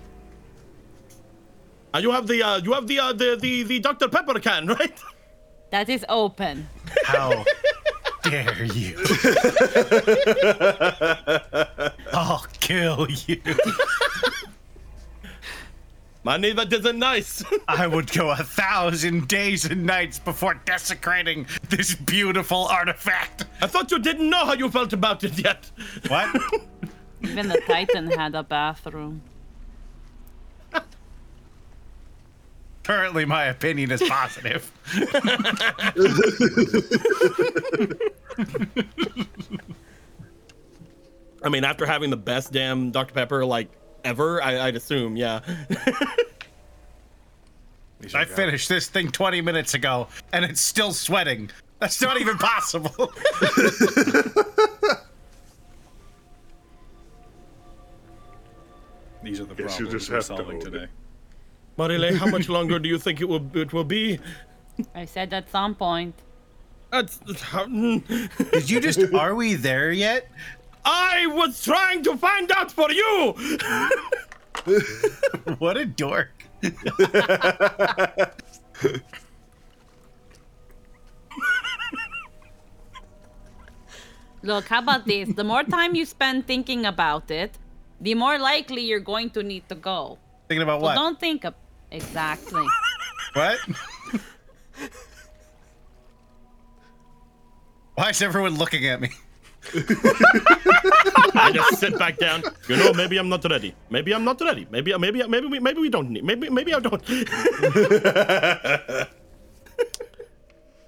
Uh, you have the uh, you have the uh, the the the Dr Pepper can, right? That is open. How dare you? I'll kill you. My neighbor that isn't nice. I would go a thousand days and nights before desecrating this beautiful artifact. I thought you didn't know how you felt about it yet. What? Even the Titan had a bathroom. Currently, my opinion is positive. I mean, after having the best damn Dr Pepper like ever, I, I'd assume, yeah. I uh, finished this thing 20 minutes ago, and it's still sweating. That's not even possible. These are the Guess you problems just we're have to solving hold it. Today. Marile, how much longer do you think it will it will be? I said at some point. That's, hmm. Did you just, are we there yet? I was trying to find out for you. What a dork. Look, how about this? The more time you spend thinking about it, the more likely you're going to need to go. Thinking about So what? don't think of exactly. What? Why is everyone looking at me? I just sit back down. You know, maybe I'm not ready. Maybe I'm not ready. Maybe maybe maybe we maybe we don't need. Maybe maybe I don't.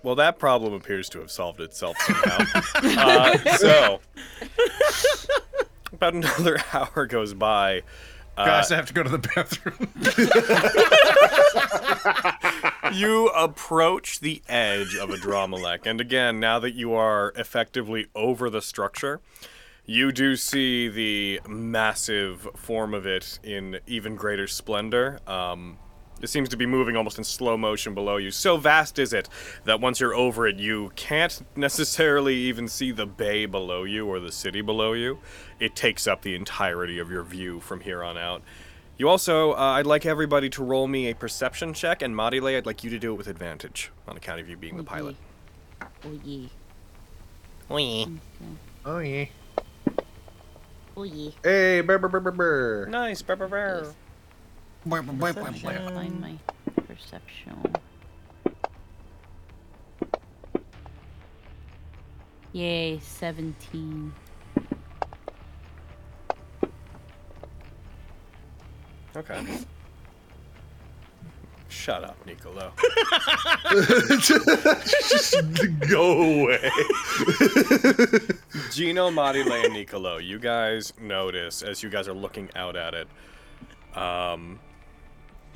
Well, that problem appears to have solved itself somehow. uh, so, about another hour goes by. Guys, I have to go to the bathroom. you approach the edge of Adrammalech, and again, now that you are effectively over the structure, you do see the massive form of it in even greater splendor. Um, it seems to be moving almost in slow motion below you. So vast is it that once you're over it, you can't necessarily even see the bay below you or the city below you. It takes up the entirety of your view from here on out. You also, uh, I'd like everybody to roll me a perception check, and Marile, I'd like you to do it with advantage on account of you being the pilot. Oh yeah. Wee. Oh yeah. Oh yeah. Hey, brr, brr, brr, brr, brr. Nice. brr, brr, brr. Gotta find my perception. Yay, 17. Okay. Shut up, Nicolo. Just go away. Gino, Marile, and Nicolo, you guys notice as you guys are looking out at it. Um,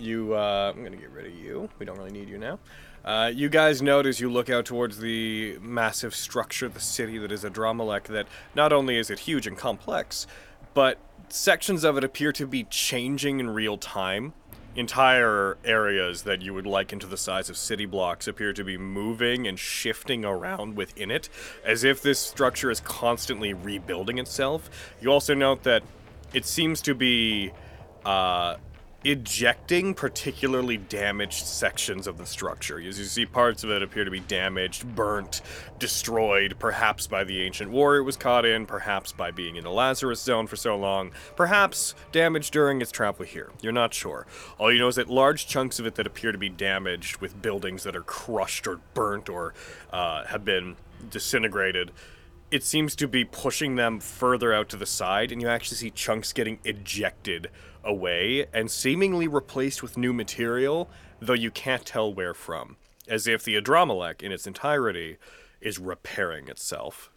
you, uh, I'm gonna get rid of you. We don't really need you now. Uh, you guys notice you look out towards the massive structure, the city that is Adrammalech, that not only is it huge and complex, but sections of it appear to be changing in real time. Entire areas that you would liken to the size of city blocks appear to be moving and shifting around within it, as if this structure is constantly rebuilding itself. You also note that it seems to be uh, ejecting particularly damaged sections of the structure. As you see, parts of it appear to be damaged, burnt, destroyed, perhaps by the ancient war it was caught in, perhaps by being in the Lazarus zone for so long, perhaps damaged during its travel here. You're not sure. All you know is that large chunks of it that appear to be damaged with buildings that are crushed or burnt or uh, have been disintegrated it seems to be pushing them further out to the side, and you actually see chunks getting ejected away and seemingly replaced with new material, though you can't tell where from. As if the Adrammalech, in its entirety, is repairing itself.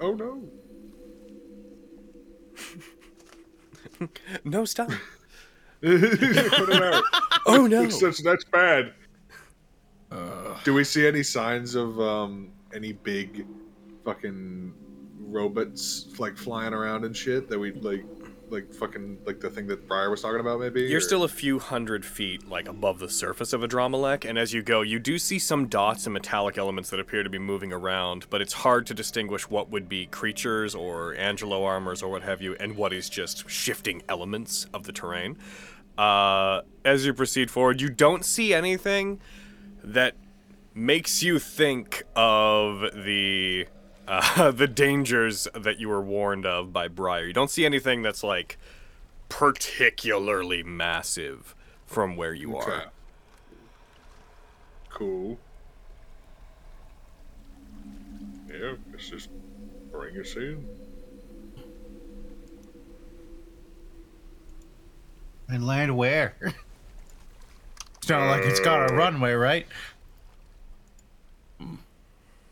Oh no. No, stop. Put it out. oh no. That's, that's bad. Do we see any signs of um, any big fucking robots like flying around and shit that we like like fucking like the thing that Briar was talking about maybe? You're or- still a few hundred feet like above the surface of Adrammalech, and as you go, you do see some dots and metallic elements that appear to be moving around, but it's hard to distinguish what would be creatures or Angelo armors or what have you, and what is just shifting elements of the terrain. Uh, as you proceed forward, you don't see anything that makes you think of the uh, the dangers that you were warned of by Briar. You don't see anything that's like particularly massive from where you Okay. are. Cool. Yeah, let's just bring us in. And land where? It's not like it's got a runway, right?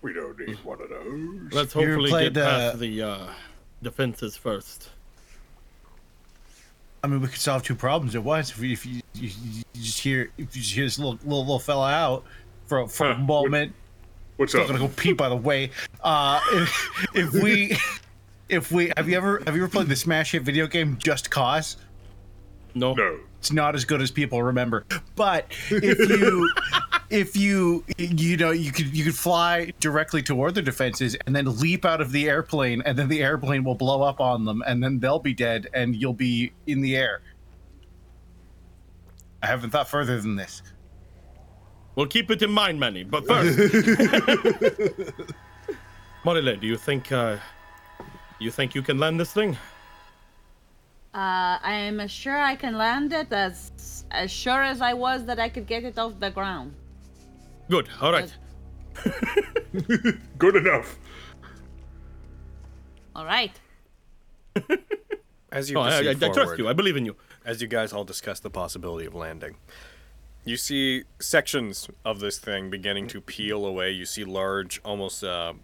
We don't need one of those. Let's You hopefully played, get past uh, the uh, defenses first. I mean, we could solve two problems at once if, we, if you, you, you just hear if you just hear this little little, little fella out for a, for a Huh, what- moment. What's I'm up? gonna go pee. By the way, uh, if, if we if we have you ever have you ever played the smash hit video game Just Cause? No. No. It's not as good as people remember. But if you if you you know you could you could fly directly toward the defenses and then leap out of the airplane and then the airplane will blow up on them and then they'll be dead and you'll be in the air. I haven't thought further than this. We'll keep it in mind, Manny. But first, Marile, do you think uh, you think you can land this thing? Uh, I am as sure I can land it as as sure as I was that I could get it off the ground. Good. All right. Good enough. All right. As you Oh, I, I, I forward, trust you. I believe in you. as you guys all discuss the possibility of landing. You see sections of this thing beginning to peel away. You see large, almost uh,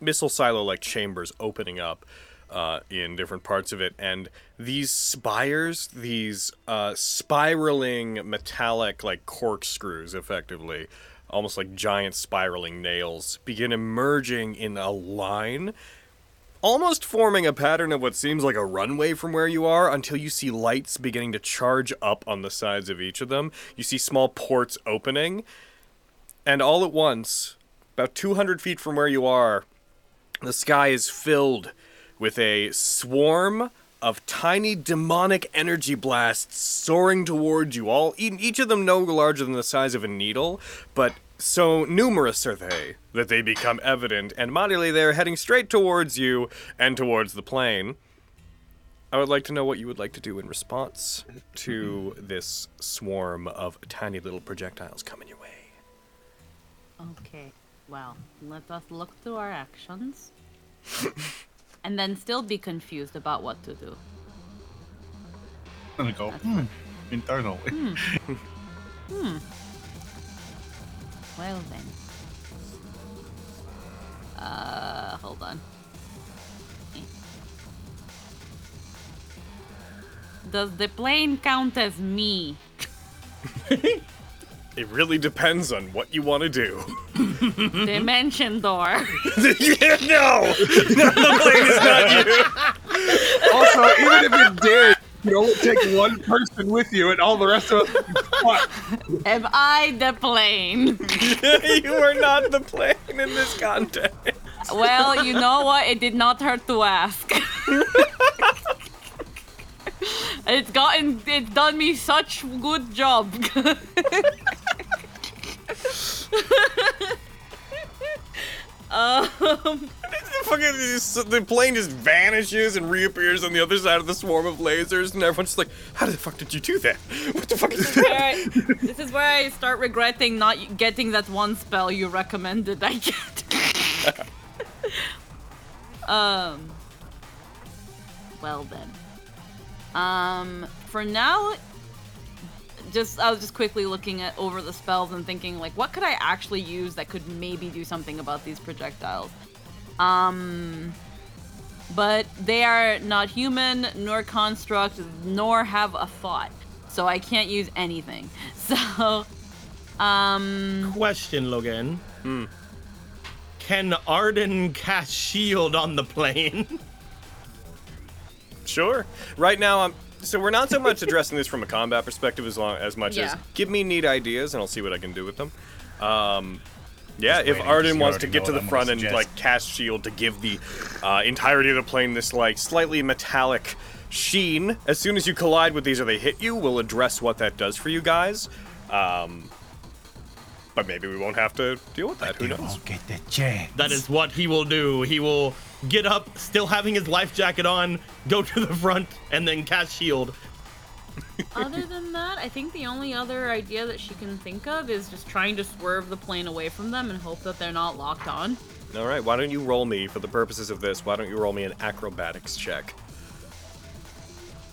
missile silo like chambers opening up uh, in different parts of it. And these spires, these uh, spiraling metallic, like corkscrews, effectively, almost like giant spiraling nails, begin emerging in a line almost forming a pattern of what seems like a runway from where you are until you see lights beginning to charge up on the sides of each of them. You see small ports opening, and all at once, about 200 feet from where you are, the sky is filled with a swarm of tiny demonic energy blasts soaring towards you. All each of them no larger than the size of a needle, but so numerous are they that they become evident, and Marile they're heading straight towards you and towards the plane. I would like to know what you would like to do in response to this swarm of tiny little projectiles coming your way. Okay, well, let us look to our actions. and then still be confused about what to do. I'm gonna go hmm, internally. Well then. Uh, hold on. Does the plane count as me? It really depends on what you want to do. Dimension door. yeah, no! no, the plane is not you! Also, even if it did, you only take one person with you, and all the rest of us. What? Am I the plane? you are not the plane in this context. well, you know what? It did not hurt to ask. it's gotten, it's done me such good job. um, The fucking the plane just vanishes and reappears on the other side of the swarm of lasers, and everyone's just like, "How the fuck did you do that? What the fuck is where that?" I- this is where I start regretting not getting that one spell you recommended I get. um. Well then. Um. For now, just I was just quickly looking at over the spells and thinking like, what could I actually use that could maybe do something about these projectiles? Um. But they are not human, nor construct, nor have a thought. So I can't use anything. So, um, Question, Logan. Can Arden cast shield on the plane? Sure. Right now, I'm. So we're not so much addressing this from a combat perspective as long as much as give me neat ideas and I'll see what I can do with them. Um, yeah, Just if waiting, Arden 'cause wants to get to the I'm front and suggest. like cast shield to give the uh, entirety of the plane this like slightly metallic sheen, as soon as you collide with these or they hit you, we'll address what that does for you guys. Um, but maybe we won't have to deal with that. Who knows? get the chance. That is what he will do. He will get up, still having his life jacket on, go to the front, and then cast shield. other than that, I think the only other idea that she can think of is just trying to swerve the plane away from them and hope that they're not locked on. All right, why don't you roll me for the purposes of this? Why don't you roll me an acrobatics check?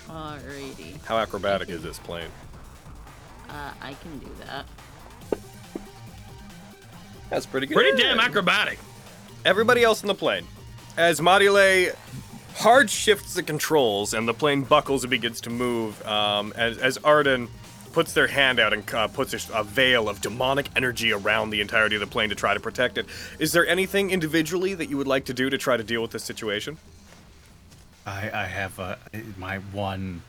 Alrighty. How acrobatic is this plane? Uh, I can do that. That's pretty good. Pretty damn acrobatic. Everybody else in the plane. As Marile hard shifts the controls and the plane buckles and begins to move, um, as, as Arden puts their hand out and uh, puts a, a veil of demonic energy around the entirety of the plane to try to protect it. Is there anything individually that you would like to do to try to deal with this situation? I, I have uh, my one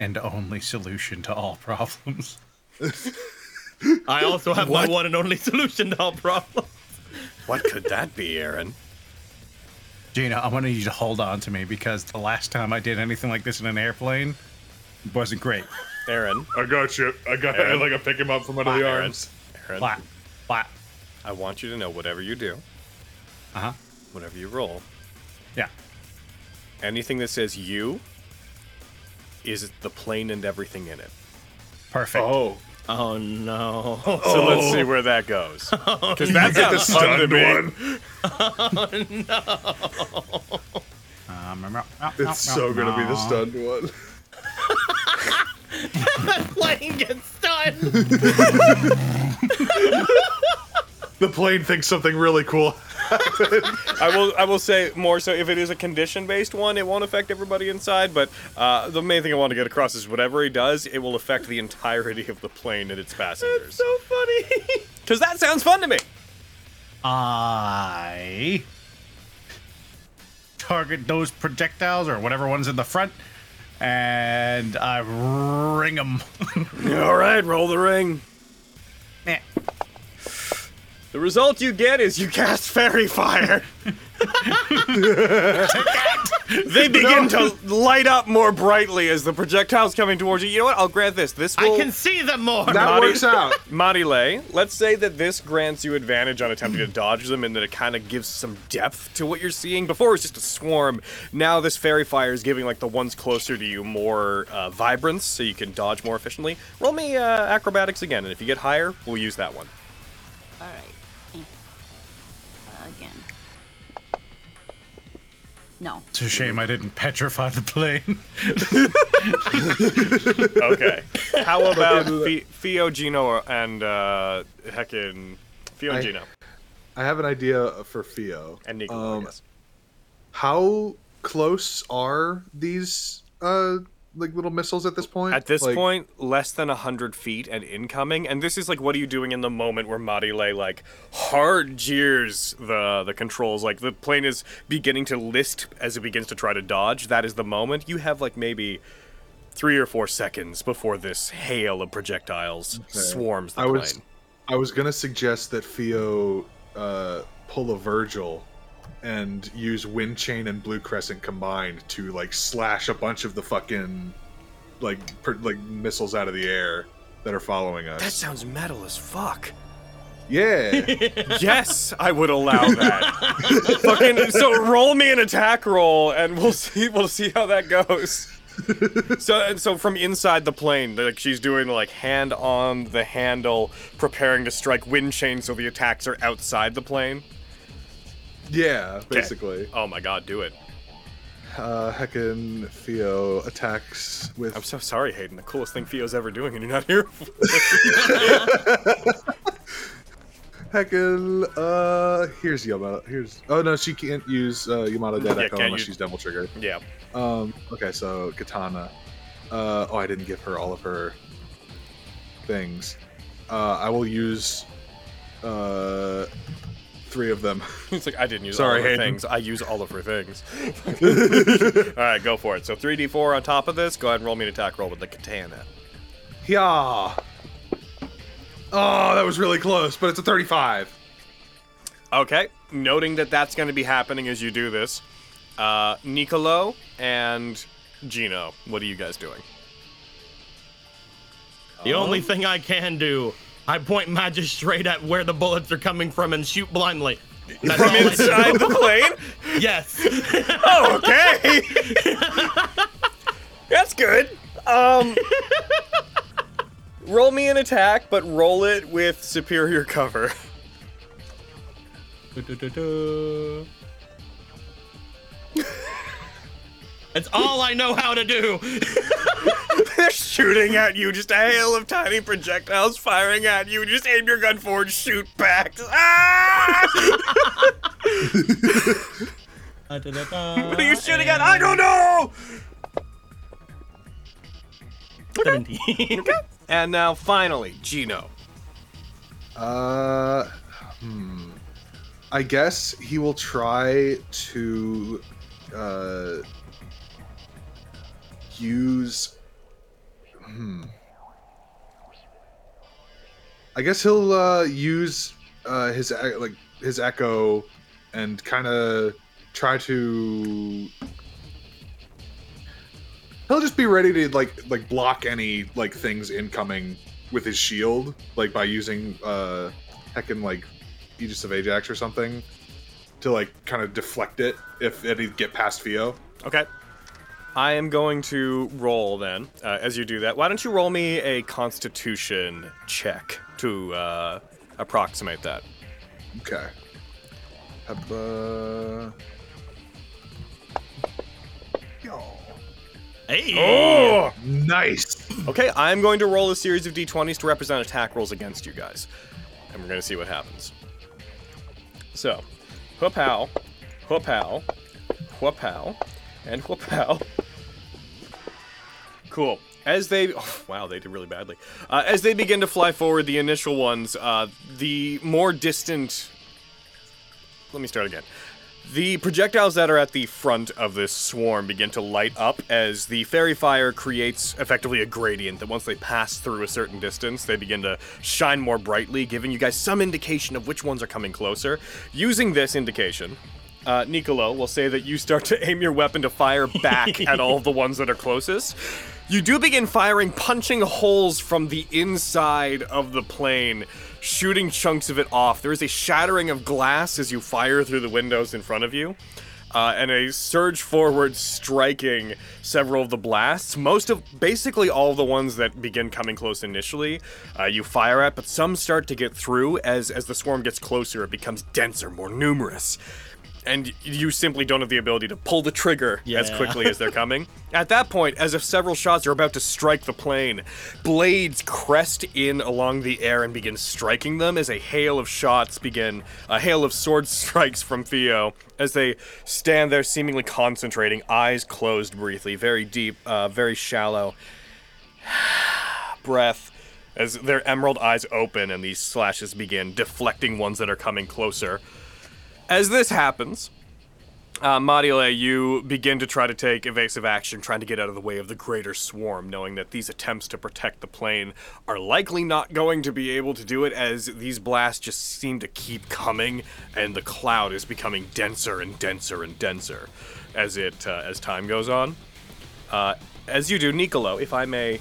and only solution to all problems. I also have my one and only solution to all problems. What could that be, Aaron? Gina, I want you to hold on to me because the last time I did anything like this in an airplane wasn't great. Aaron, I got you. I got Aaron. like I pick him up from under the Aaron, arms. Aaron, Flat, flat. I want you to know whatever you do, Uh huh. whatever you roll, Yeah. anything that says you is the plane and everything in it. Perfect. Oh, Oh no. So let's see where that goes. Because that's the sounds fun to stunned me. one. Um, It's so gonna be the stunned one. that plane gets stunned. The plane thinks something really cool. I will I will say more so if it is a condition based one, it won't affect everybody inside. But uh, the main thing I want to get across is whatever he does, it will affect the entirety of the plane and its passengers. That's so funny. Because that sounds fun to me. I target those projectiles or whatever one's in the front, and I ring them. All right, roll the ring. The result you get is you cast fairy fire. they begin to light up more brightly as the projectile's coming towards you. You know what? I'll grant this. This will I can see them more. That Naughty. works out. Marile, let's say that this grants you advantage on attempting to dodge them and that it kind of gives some depth to what you're seeing. Before it was just a swarm. Now this fairy fire is giving like the ones closer to you more uh, vibrance so you can dodge more efficiently. Roll me uh, acrobatics again, and if you get higher, we'll use that one. All right. No. It's a shame I didn't petrify the plane. Okay. How about Fi- Fio, Gino, and uh, heckin' Fio and I- Gino I have an idea for Theo. and Nico? Um, yes. How close are these uh like little missiles at this point? At this Like, point, less than hundred feet and incoming, and this is like, what are you doing in the moment where Marile like hard jeers the the controls? Like the plane is beginning to list as it begins to try to dodge. That is the moment. You have like maybe three or four seconds before this hail of projectiles swarms the I plane. was I was gonna suggest that Theo uh, pull a Virgil and use Wind Chain and Blue Crescent combined to like slash a bunch of the fucking like per, like missiles out of the air that are following us. That sounds metal as fuck. yeah. yes, I would allow that. Fucking so roll me an attack roll and we'll see we'll see how that goes. so and so from inside the plane, like she's doing like hand on the handle, preparing to strike wind chain so the attacks are outside the plane. Yeah, basically. Oh my god, do it. Uh, Heckin Theo attacks with I'm so sorry, Hayden. The coolest thing Theo's ever doing and you're not here. Heckin. Uh, here's Yamato. Here's. Oh no, she can't use uh, Yamato Dead Yeah, unless use- she's Devil triggered. yeah. Um, okay, so Katana. Uh, oh, I didn't give her all of her things. Uh, I will use uh, three of them. It's like I didn't use Sorry, all of her Hayden. things. I use all of her things. all right, go for it. So 3d4 on top of this. Go ahead and roll me an attack roll with the katana. Yeah. Oh, that was really close, but it's a 35. Okay, noting that that's going to be happening as you do this, uh, Nicolo and Gino, what are you guys doing? The only thing I can do, I point magic straight at where the bullets are coming from and shoot blindly. That's all I do. Inside the plane? Yes. Oh, okay. that's good. Um, roll me an attack, but roll it with superior cover. That's all I know how to do. They're shooting at you, just a hail of tiny projectiles firing at you. Just aim your gun forward, shoot back. Ah! What are you shooting at? I don't know! 17. And now, finally, Gino. Uh, hmm. I guess he will try to uh, use. Hmm. I guess he'll uh, use uh, his like his echo and kind of try to. He'll just be ready to like like block any like things incoming with his shield, like by using uh heckin' like Aegis of Ajax or something to like kind of deflect it if any get past Fio. Okay. I am going to roll then. Uh, as you do that, why don't you roll me a Constitution check to uh, approximate that? Okay. Uh, Hey. Oh! Nice. Okay, I'm going to roll a series of d20s to represent attack rolls against you guys. And we're going to see what happens. So, whoop-how, whoop-how, whoop-how, and whoop-how. Cool. As they, oh, wow, they did really badly. Uh, as they begin to fly forward, the initial ones, uh, the more distant. Let me start again. The projectiles that are at the front of this swarm begin to light up as the fairy fire creates effectively a gradient that once they pass through a certain distance, they begin to shine more brightly, giving you guys some indication of which ones are coming closer. Using this indication, uh, Nicolo will say that you start to aim your weapon to fire back at all the ones that are closest. You do begin firing, punching holes from the inside of the plane, shooting chunks of it off. There is a shattering of glass as you fire through the windows in front of you. Uh, and a surge forward striking several of the blasts. Most of, basically, all the ones that begin coming close initially, uh, you fire at, but some start to get through as as the swarm gets closer. It becomes denser, more numerous, and you simply don't have the ability to pull the trigger as quickly as they're coming. At that point, as if several shots are about to strike the plane, blades crest in along the air and begin striking them as a hail of shots begin, a hail of sword strikes from Theo as they stand there seemingly concentrating, eyes closed briefly, very deep, uh, very shallow breath as their emerald eyes open and these slashes begin deflecting ones that are coming closer. As this happens, uh, Mariole, you begin to try to take evasive action, trying to get out of the way of the greater swarm, knowing that these attempts to protect the plane are likely not going to be able to do it, as these blasts just seem to keep coming, and the cloud is becoming denser and denser and denser as it uh, as time goes on. Uh, as you do, Nicolo, if I may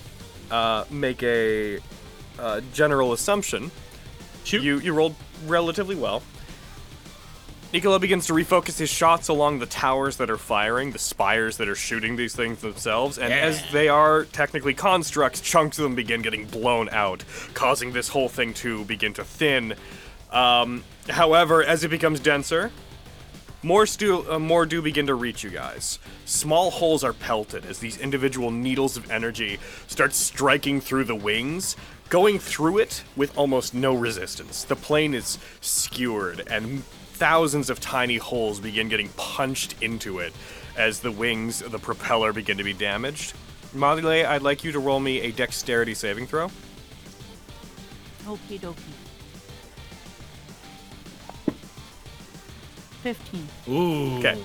uh, make a uh, general assumption, you you rolled relatively well. Nicolo begins to refocus his shots along the towers that are firing, the spires that are shooting these things themselves, and as they are technically constructs, chunks of them begin getting blown out, causing this whole thing to begin to thin. Um, however, as it becomes denser, more, stu- uh, more do begin to reach you guys. Small holes are pelted as these individual needles of energy start striking through the wings, going through it with almost no resistance. The plane is skewered, and thousands of tiny holes begin getting punched into it as the wings of the propeller begin to be damaged. Madile, I'd like you to roll me a dexterity saving throw. Okie dokie. 15. Ooh. Okay.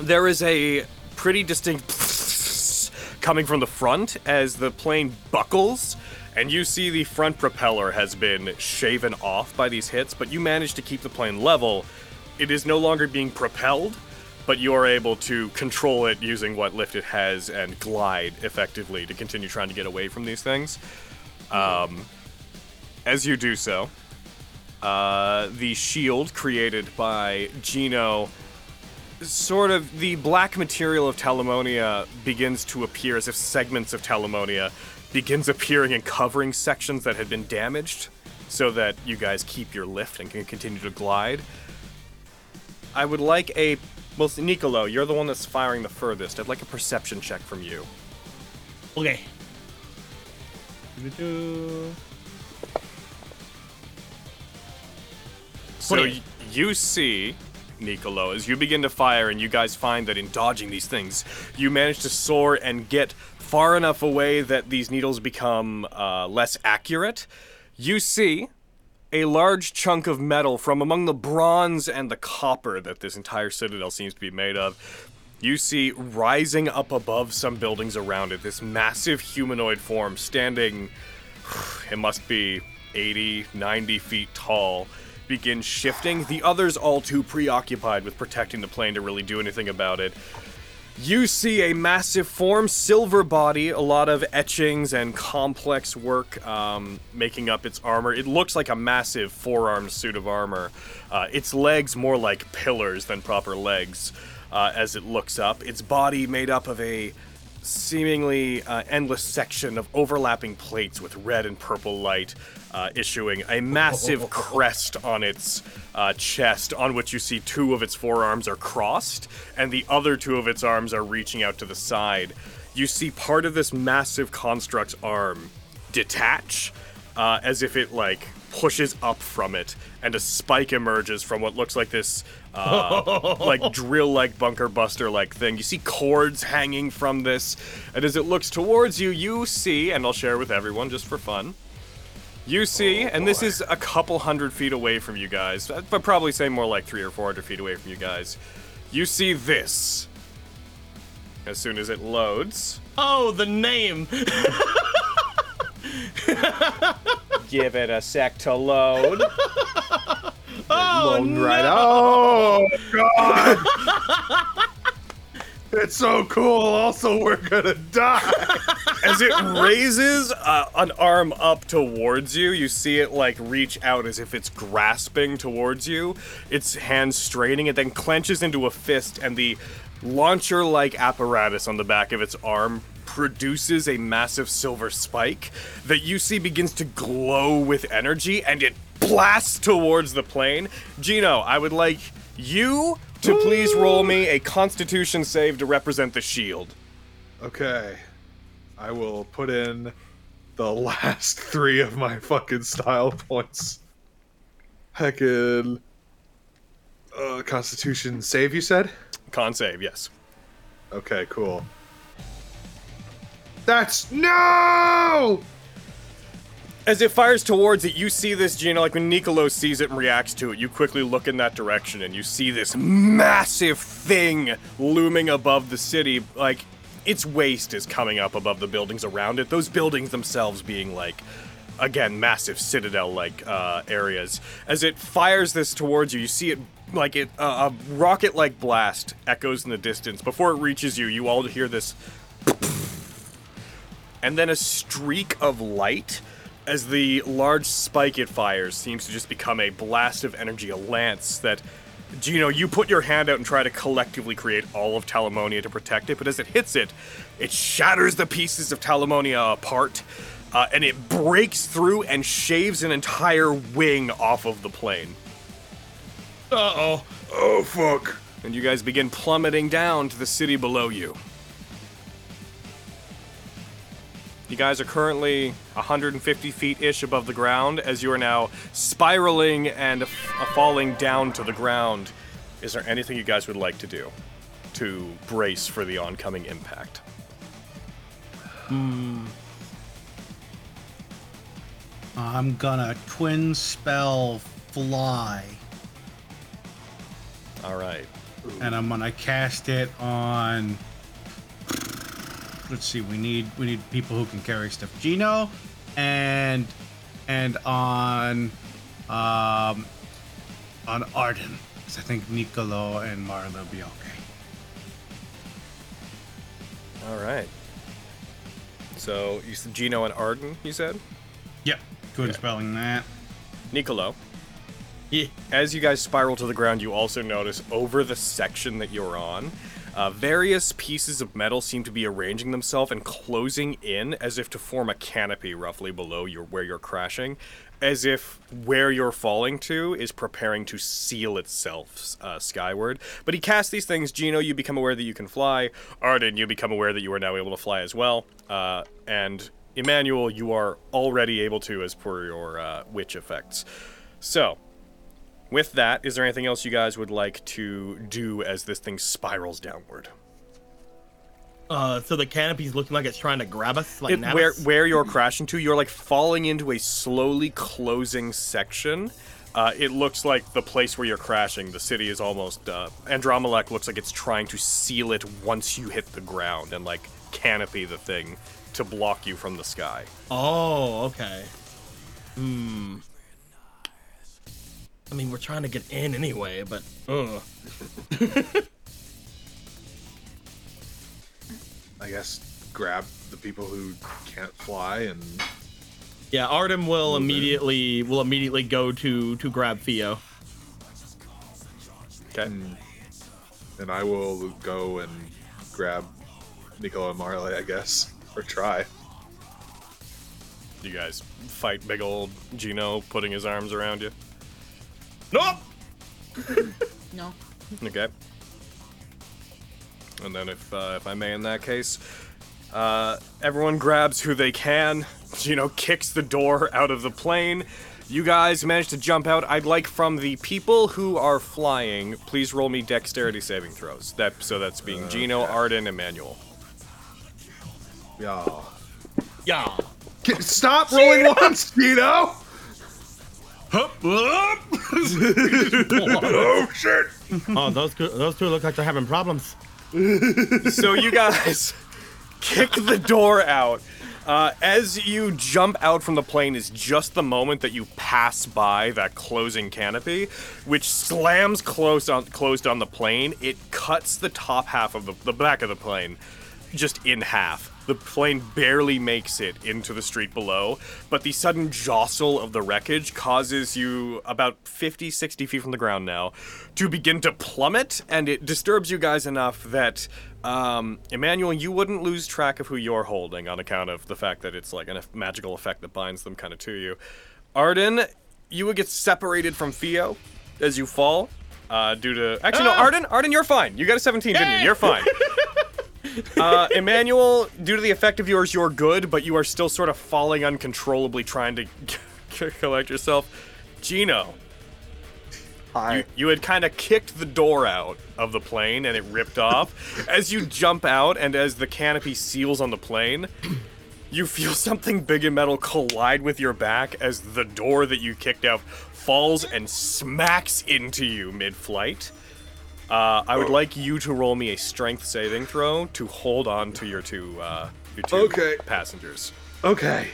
There is a pretty distinct coming from the front as the plane buckles, and you see the front propeller has been shaven off by these hits, but you manage to keep the plane level. It is no longer being propelled, but you are able to control it using what lift it has and glide effectively to continue trying to get away from these things. Um, as you do so, uh, the shield created by Gino sort of the black material of Telemonia begins to appear as if segments of Telemonia begins appearing and covering sections that had been damaged so that you guys keep your lift and can continue to glide. I would like a well Nicolo, you're the one that's firing the furthest. I'd like a perception check from you. Okay. So y- you see, Nicolo, as you begin to fire and you guys find that in dodging these things, you manage to soar and get far enough away that these needles become uh, less accurate. You see a large chunk of metal from among the bronze and the copper that this entire citadel seems to be made of. You see rising up above some buildings around it this massive humanoid form standing it must be 80, 90 feet tall, begin shifting. The others all too preoccupied with protecting the plane to really do anything about it. You see a massive form, silver body, a lot of etchings and complex work um, making up its armor. It looks like a massive four-armed suit of armor. Uh, its legs more like pillars than proper legs uh, as it looks up. Its body made up of a seemingly uh, endless section of overlapping plates with red and purple light uh, issuing a massive crest on its uh, chest on which you see two of its forearms are crossed and the other two of its arms are reaching out to the side you see part of this massive construct's arm detach, uh, as if it like pushes up from it, and a spike emerges from what looks like this, uh, like drill-like bunker buster-like thing. You see cords hanging from this, and as it looks towards you, you see, and I'll share with everyone just for fun. You see, and this is a couple hundred feet away from you guys, but probably say more like three or four hundred feet away from you guys. You see this. As soon as it loads, Oh, the name. give it a sec to load. Oh, Loading right. Oh god! it's so cool. Also, we're gonna die. As it raises uh, an arm up towards you, you see it like reach out as if it's grasping towards you. Its hands straining, it then clenches into a fist, and the launcher like apparatus on the back of its arm produces a massive silver spike that you see begins to glow with energy and it blasts towards the plane. Gino, I would like you to please roll me a constitution save to represent the shield. Okay, I will put in the last three of my fucking style points. Heckin' uh, Constitution save. You said? Con save, yes. Okay, cool. That's no. As it fires towards it, you see this, Gino, like when Nicolo sees it and reacts to it, you quickly look in that direction and you see this massive thing looming above the city. Like, its waist is coming up above the buildings around it, those buildings themselves being like, again, massive citadel like uh, areas. As it fires this towards you, you see it like it, uh, a rocket like blast echoes in the distance. Before it reaches you, you all hear this and then a streak of light as the large spike it fires seems to just become a blast of energy, a lance that Gino, you put your hand out and try to collectively create all of Talamonia to protect it, but as it hits it, it shatters the pieces of Talamonia apart, uh, and it breaks through and shaves an entire wing off of the plane. Uh oh. Oh fuck. And you guys begin plummeting down to the city below you. You guys are currently 150 feet ish above the ground as you are now spiraling and f- uh, falling down to the ground. Is there anything you guys would like to do to brace for the oncoming impact? Hmm. I'm gonna twin spell fly, All right. and I'm gonna cast it on. Let's see. We need we need people who can carry stuff. Gino, and and on um on Arden. 'Cause I think Nicolo and Marla will be okay. All right. So you said Gino and Arden, you said? Yep. Twin spelling that. Nicolo. Yeah. As you guys spiral to the ground, you also notice over the section that you're on, uh, various pieces of metal seem to be arranging themselves and closing in as if to form a canopy roughly below your where you're crashing, as if where you're falling to is preparing to seal itself uh, skyward. But he casts these things. Gino, you become aware that you can fly. Arden, you become aware that you are now able to fly as well. Uh, and Emmanuel, you are already able to as per your uh, witch effects. So, with that, is there anything else you guys would like to do as this thing spirals downward? Uh, so the canopy's looking like it's trying to grab us, like It, where us? where you're crashing to, you're like falling into a slowly closing section. Uh, it looks like the place where you're crashing. The city is almost. Uh, Adrammalech looks like it's trying to seal it once you hit the ground and like canopy the thing to block you from the sky. Oh, okay. Hmm. I mean, we're trying to get in anyway, but uh. I guess grab the people who can't fly and Yeah, Arden will immediately will immediately go to to grab Theo. Okay. and I will go and grab Nicolo and Marley, I guess, or try. You guys fight big old Gino putting his arms around you. Nope. No. Okay. And then, if uh, if I may, in that case, Uh, everyone grabs who they can. Gino kicks the door out of the plane. You guys manage to jump out. I'd like from the people who are flying, please roll me dexterity saving throws. That so that's being Gino, Arden, Emmanuel. Yeah. Yeah. Get- Stop rolling once, Gino! oh shit! Oh, those two, those two look like they're having problems. so you guys kick the door out. Uh, as you jump out from the plane is just the moment that you pass by that closing canopy, which slams close on closed on the plane. It cuts the top half of the, the back of the plane just in half. The plane barely makes it into the street below, but the sudden jostle of the wreckage causes you about 50, 60 feet from the ground now to begin to plummet, and it disturbs you guys enough that, um, Emmanuel, you wouldn't lose track of who you're holding on account of the fact that it's like a magical effect that binds them kind of to you. Arden, you would get separated from Theo as you fall. Uh, due to actually no, Arden, Arden, you're fine. You got a 17, didn't you? You're fine. Uh, Emmanuel, due to the effect of yours, you're good, but you are still sort of falling uncontrollably, trying to collect yourself. Gino, Hi. you, you had kind of kicked the door out of the plane and it ripped off. as you jump out and as the canopy seals on the plane, you feel something big and metal collide with your back as the door that you kicked out falls and smacks into you mid-flight. Uh, I would like you to roll me a strength saving throw to hold on to your two, uh, your two Okay. passengers. Okay.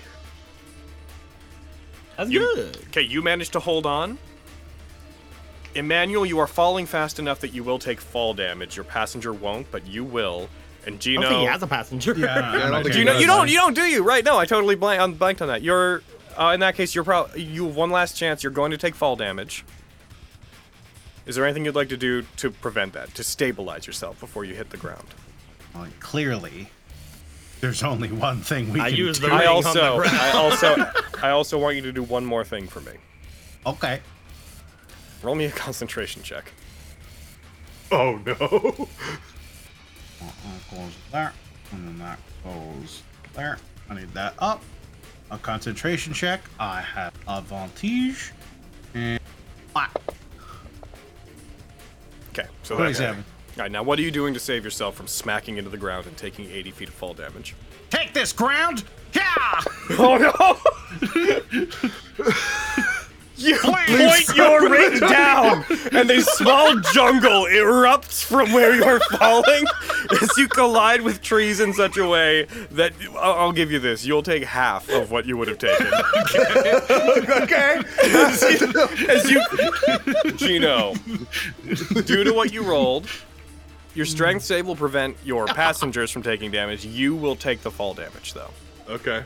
That's You- good. Okay, you managed to hold on. Emmanuel, you are falling fast enough that you will take fall damage. Your passenger won't, but you will. And I Gino, don't think he has a passenger. I don't think Gino, you don't, you don't, do you? Right? No, I totally blank, I'm blanked on that. You're, uh, in that case, you're probably you have one last chance. You're going to take fall damage. Is there anything you'd like to do to prevent that, to stabilize yourself before you hit the ground? Well, clearly, there's only one thing we I can use do. the- I Ring on also, the ground. I also, I also want you to do one more thing for me. Okay. Roll me a concentration check. Oh no. That goes there, and then that goes there. I need that up. A concentration check. I have advantage. And ah, Okay, so that's 27. All right, now what are you doing to save yourself from smacking into the ground and taking 80 feet of fall damage? Take this ground. Yeah. Oh no! you point your ring down, and a small jungle erupts from where you're falling as you collide with trees in such a way that I'll, I'll give you this: you'll take half of what you would have taken. okay. as you, Gino, due to what you rolled, your strength save will prevent your passengers from taking damage. You will take the fall damage, though. Okay.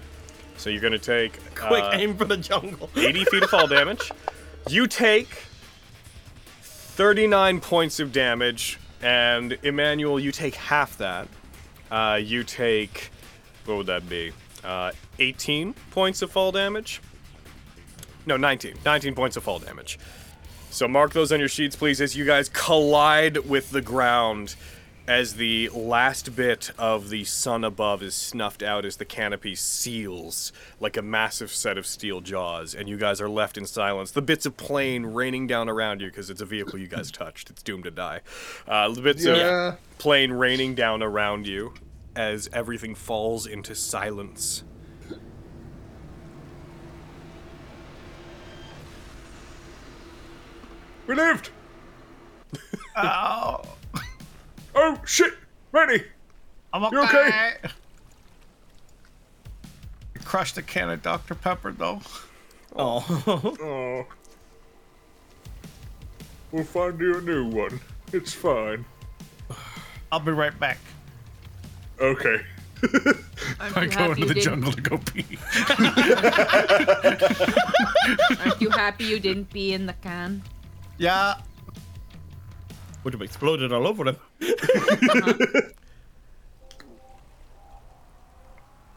So you're gonna take Quick uh, aim for the jungle. 80 feet of fall damage. You take 39 points of damage, and Emmanuel, you take half that. Uh, you take, what would that be? Uh, 18 points of fall damage? No, 19. 19 points of fall damage. So mark those on your sheets, please, as you guys collide with the ground as the last bit of the sun above is snuffed out as the canopy seals like a massive set of steel jaws, and you guys are left in silence. The bits of plane raining down around you because it's a vehicle you guys touched. It's doomed to die. Uh, the bits Yeah. of plane raining down around you as everything falls into silence. We lived. Oh, Oh shit, Randy. I'm okay. You okay? Crushed a can of Dr Pepper though. Oh. Oh. We'll find you a new one. It's fine. I'll be right back. Okay. Aren't I you go happy into the didn't- jungle to go pee. Aren't you happy you didn't pee in the can? Yeah. Would have exploded all over him.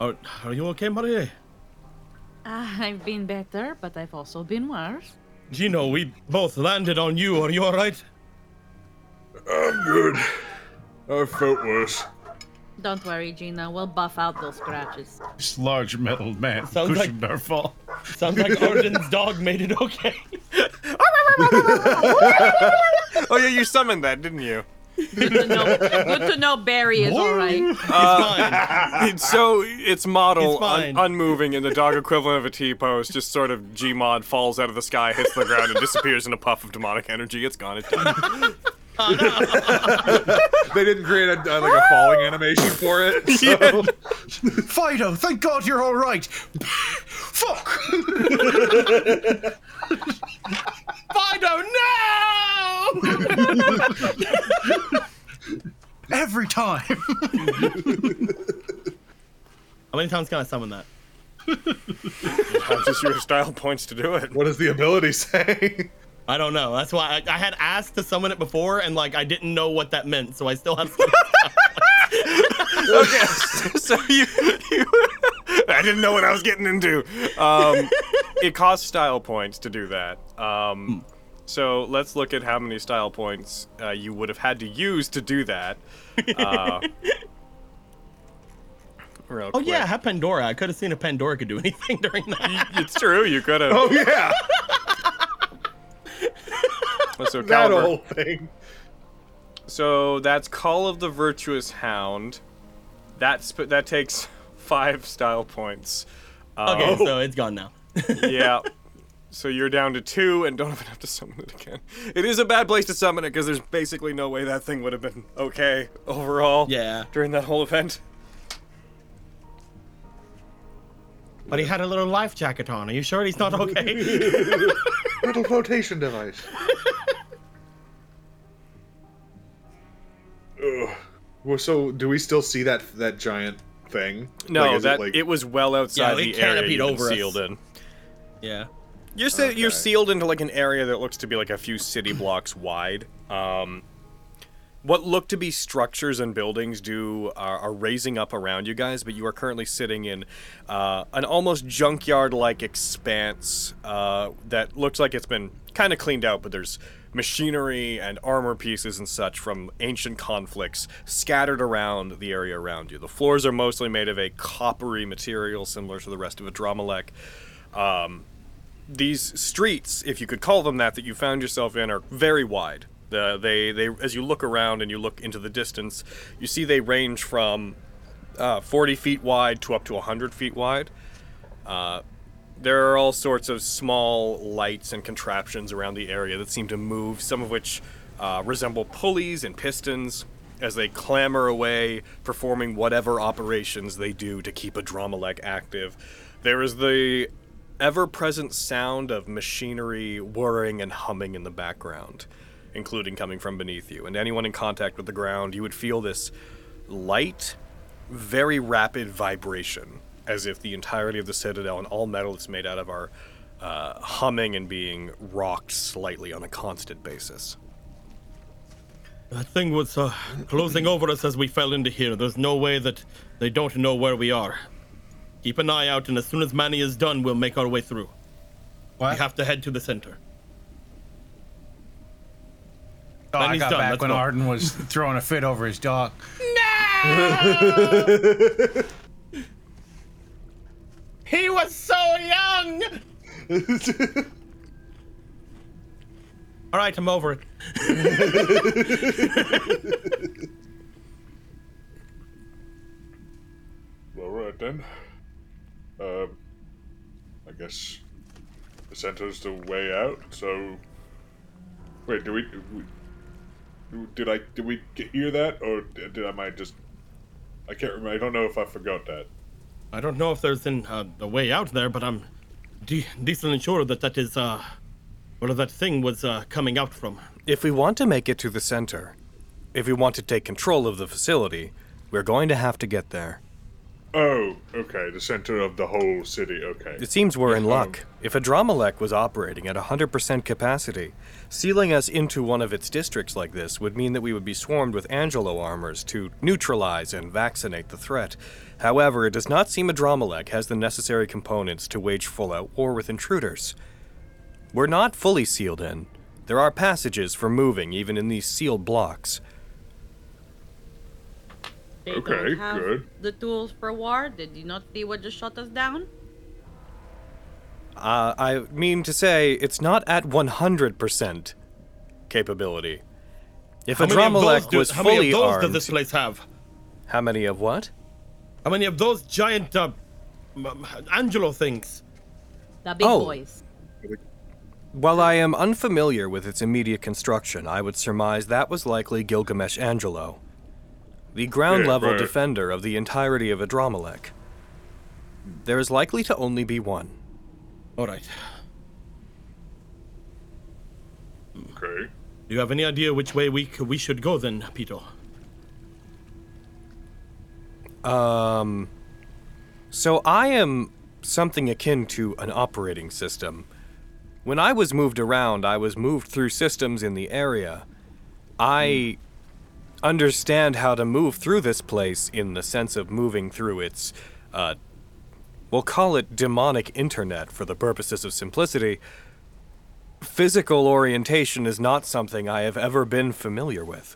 Oh, are you okay, Marie? Uh, I've been better, but I've also been worse. Gino, we both landed on you. Are you alright? I'm good. I felt worse. Don't worry, Gina. We'll buff out those scratches. This large metal man Sounds like- cushioned our fall. Sounds like Arden's dog made it okay. Oh yeah, you summoned that, didn't you? Good to know. Good to know Barry is all right. It's uh, fine. It's so it's model fine. un- unmoving in the dog equivalent of a T pose, just sort of Gmod falls out of the sky, hits the ground, and disappears in a puff of demonic energy. It's gone. It's done. They didn't create a, uh, like a falling animation for it. So. Fido, thank God you're all right. Fuck. Fido, no! Every time. How many times can I summon that? That's just your style points to do it. What does the ability say? I don't know. That's why I, I had asked to summon it before, and like I didn't know what that meant, so I still have. okay, so you, you I didn't know what I was getting into. Um, it costs style points to do that. Um, so let's look at how many style points uh, you would have had to use to do that. Uh, oh yeah, I have Pandora. I could have seen if Pandora could do anything during that. it's true. You could have. Oh yeah, so that Caliber- whole thing. So that's Call of the Virtuous Hound. That's that takes five style points. Um, Okay, so it's gone now. yeah. So you're down to two and don't even have to summon it again. It is a bad place to summon it because there's basically no way that thing would have been okay overall. Yeah. During that whole event. But he had a little life jacket on. Are you sure he's not okay? Little flotation device. Ugh. Well, so do we still see that that giant thing? No, Like, that it, it, was well outside Yeah, the area canopied you've been over us. sealed in. yeah. You're sa- you're sealed into like an area that looks to be like a few city blocks wide. Um, what look to be structures and buildings do are, are raising up around you guys, but you are currently sitting in uh, an almost junkyard-like expanse uh, that looks like it's been kind of cleaned out, but there's machinery and armor pieces and such from ancient conflicts scattered around the area around you. The floors are mostly made of a coppery material similar to the rest of Adrammalech. Um, these streets, if you could call them that, that you found yourself in, are very wide. The, they, they, as you look around and you look into the distance, you see they range from uh, 40 feet wide to up to 100 feet wide. Uh, there are all sorts of small lights and contraptions around the area that seem to move, some of which uh, resemble pulleys and pistons as they clamber away, performing whatever operations they do to keep Adrammalech active. There is the ever present sound of machinery whirring and humming in the background, including coming from beneath you. And anyone in contact with the ground, you would feel this light, very rapid vibration, as if the entirety of the citadel and all metal it's made out of are uh, humming and being rocked slightly on a constant basis. That thing was uh, closing over us as we fell into here. There's no way that they don't know where we are. Keep an eye out, and as soon as Manny is done, we'll make our way through. What? We have to head to the center. Oh, Then I he's got done, back let's when go. Arden was throwing a fit over his dog. No! he was so young! All right, I'm over it. All right then. Um, I guess the center's the way out. So, wait, do we? Do we did I did we hear that, or did, did I might just? I can't remember. I don't know if I forgot that. I don't know if there's an, uh, a way out there, but I'm de- decently sure that that is uh, where that thing was uh, coming out from. If we want to make it to the center, if we want to take control of the facility, we're going to have to get there. Oh, okay. The center of the whole city. Okay. It seems we're in um, luck. If Adrammalech was operating at 100% capacity, sealing us into one of its districts like this would mean that we would be swarmed with Angelo armors to neutralize and vaccinate the threat. However, it does not seem Adrammalech has the necessary components to wage full out war with intruders. We're not fully sealed in. There are passages for moving even in these sealed blocks. They Okay, don't have good. the tools for war. Did you not see what just shot us down? Uh, I mean to say, it's not at 100% capability. If How many of those Adrammalech do- was how many fully of those armed, does this place have? how many of what? How many of those giant uh, m- m- Angelo things? The big Oh. boys. While I am unfamiliar with its immediate construction, I would surmise that was likely Gilgamesh Angelo, the ground Yeah, level right. defender of the entirety of Adrammalech. There is likely to only be one. All right. Okay. Do you have any idea which way we we should go then, Pito? Um, so I am something akin to an operating system. When I was moved around, I was moved through systems in the area. I understand how to move through this place in the sense of moving through its, uh, we'll call it demonic internet for the purposes of simplicity. Physical orientation is not something I have ever been familiar with.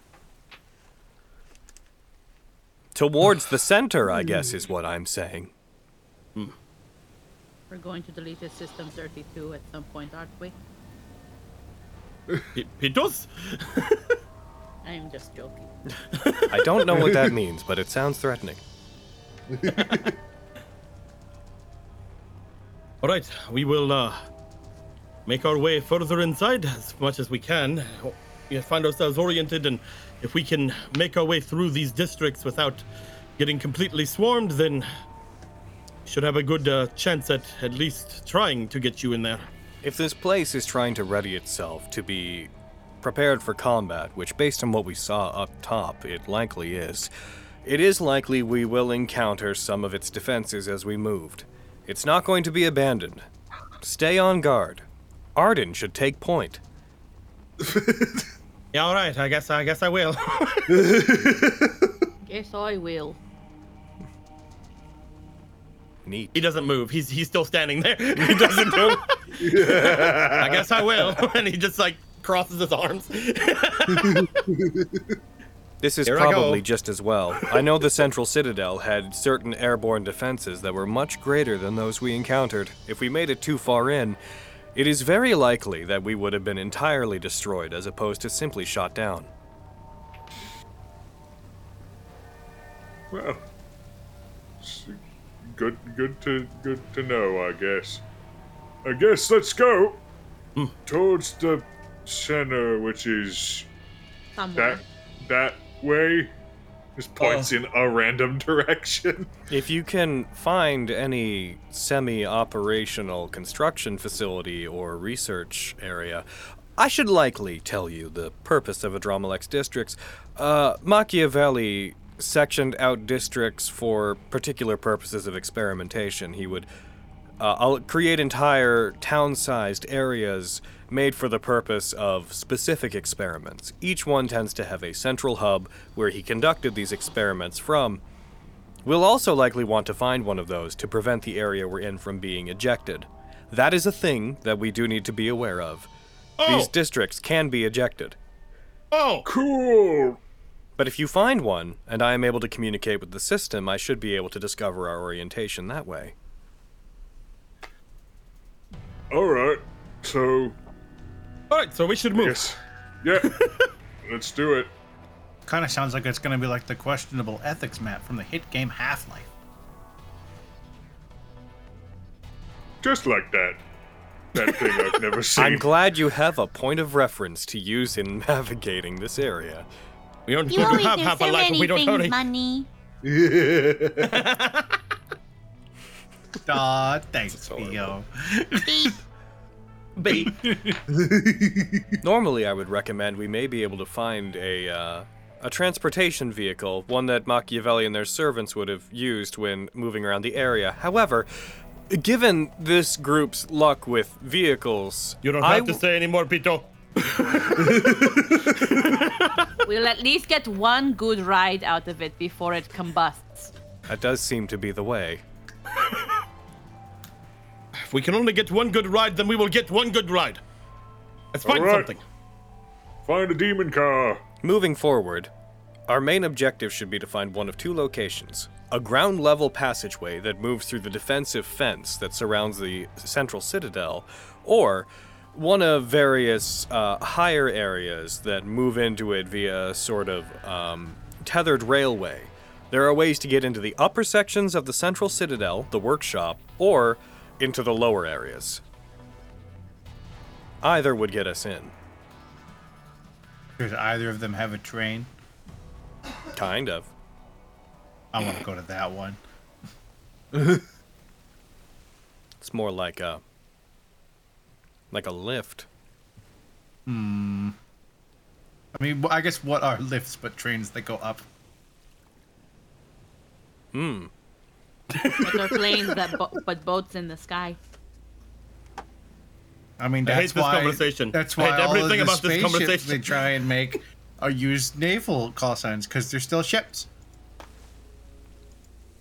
Towards the center, I guess, is what I'm saying. We're going to delete his system 32 at some point, aren't we? P- Pitos? I am just joking. I don't know what that means, but it sounds threatening. All right, we will uh, make our way further inside as much as we can. We find ourselves oriented, and if we can make our way through these districts without getting completely swarmed, then we should have a good uh, chance at at least trying to get you in there. If this place is trying to ready itself to be prepared for combat, which based on what we saw up top, it likely is, it is likely we will encounter some of its defenses as we moved. It's not going to be abandoned. Stay on guard. Arden should take point. Yeah, all right. I guess I guess I will. Guess I will. Neat. he doesn't move. He's he's still standing there. He doesn't move. I guess I will. and he just like crosses his arms. This is Here probably just as well. I know the Central Citadel had certain airborne defenses that were much greater than those we encountered. If we made it too far in, it is very likely that we would have been entirely destroyed as opposed to simply shot down. Well, s- good, good to good to know. I guess. I guess let's go hmm. towards the center, which is Somewhere. that that way. Just points in a random direction. If you can find any semi operational construction facility or research area, I should likely tell you the purpose of Adrammalech's districts. Uh, Machiavelli sectioned out districts for particular purposes of experimentation. He would uh, I'll create entire town sized areas made for the purpose of specific experiments. Each one tends to have a central hub where he conducted these experiments from. We'll also likely want to find one of those to prevent the area we're in from being ejected. That is a thing that we do need to be aware of. These Oh. districts can be ejected. oh, Cool. But if you find one, and I am able to communicate with the system, I should be able to discover our orientation that way. All right. So all right. So we should move. yes, yeah. let's do it. Kind of sounds like it's going to be like the questionable ethics map from the hit game Half Life. Just like that. That thing I've never seen. I'm glad you have a point of reference to use in navigating this area. We don't, You don't always have do half so a life we don't things, hurry. money. Aw, thanks, horrible. Theo. Beep. Normally, I would recommend we may be able to find a uh, a transportation vehicle, one that Machiavelli and their servants would have used when moving around the area. However, given this group's luck with vehicles, You don't I have to say anymore, Pito. We'll at least get one good ride out of it before it combusts. that does seem to be the way. If we can only get one good ride, then we will get one good ride. Let's find All right. something. Find a demon car. Moving forward, Our main objective should be to find one of two locations a ground level passageway that moves through the defensive fence that surrounds the central citadel, or one of various uh, higher areas that move into it via a sort of um, tethered railway. There are ways to get into the upper sections of the central citadel, the workshop, or into the lower areas. Either would get us in. Does either of them have a train? Kind of. I want to go to that one. It's more like a like a lift. Hmm. I mean, I guess what are lifts but trains that go up? Hmm. But they're planes that bo- but boats in the sky. I mean, I hate that's this why. conversation. That's I why hate all everything of the about this spaceships conversation. they try and make are use naval call signs because they're still ships.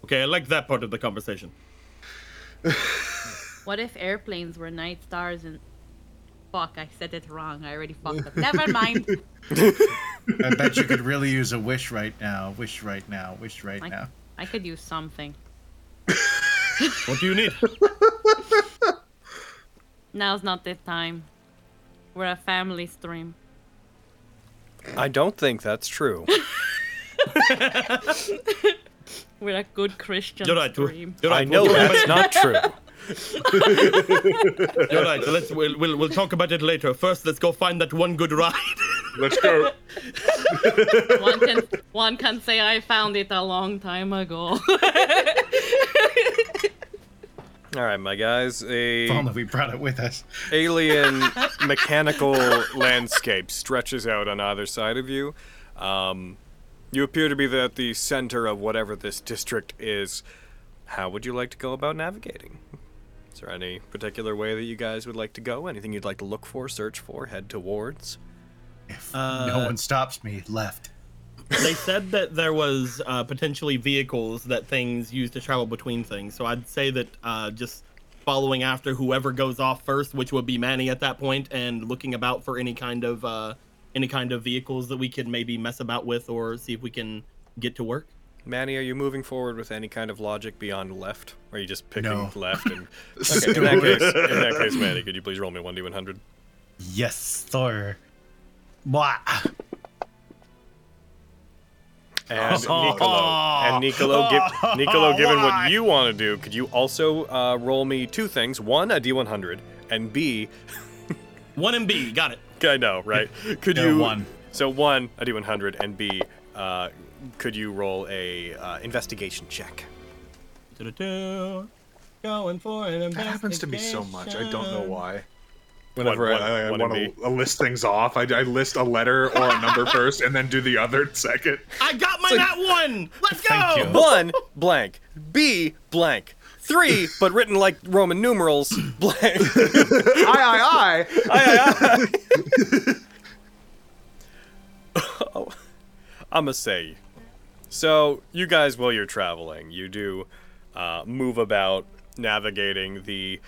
Okay, I like that part of the conversation. What if airplanes were night stars and fuck, I said it wrong. I already fucked up. Never mind. I bet you could really use a wish right now. Wish right now. Wish right I, now. I could use something. What do you need? Now's not the time. We're a family stream. I don't think that's true. We're a good Christian You're right. You're, stream. you're I know we'll that's not true. about- You're right. So let's we'll, we'll we'll talk about it later. First, let's go find that one good ride. Let's go. One can one can say I found it a long time ago. All right, my guys. A If only we brought it with us. alien mechanical landscape stretches out on either side of you. Um, you appear to be at the center of whatever this district is. How would you like to go about navigating? Is there any particular way that you guys would like to go? Anything you'd like to look for, search for, head towards? If Uh, no one stops me, left. They said that there was uh, potentially vehicles that things use to travel between things. So I'd say that uh, just following after whoever goes off first, which would be Manny at that point, and looking about for any kind of uh, any kind of vehicles that we could maybe mess about with or see if we can get to work. Manny, are you moving forward with any kind of logic beyond left? Or are you just picking No. left? And okay, in that case, in that case, Manny, could you please roll me one d one hundred? Yes, sir. Blah. And Nicolo, and Nicolo, give, Nicolo, given what you want to do, could you also uh, roll me two things? One, a D100, and B, One and B, got it. I know, right? Could No, you one. So one, a D100, and B, uh, could you roll a uh, investigation check? Going for an That happens to me so much. I don't know why. Whenever What- I, I, what- want what to list things off, I, I list a letter or a number first, and then do the other second. I got my that one. Let's go. One, blank. B, blank. Three, but written like Roman numerals, blank. I i aye. i i. Oh, I'm gonna say. So, you guys, while you're traveling, you do uh, move about, navigating the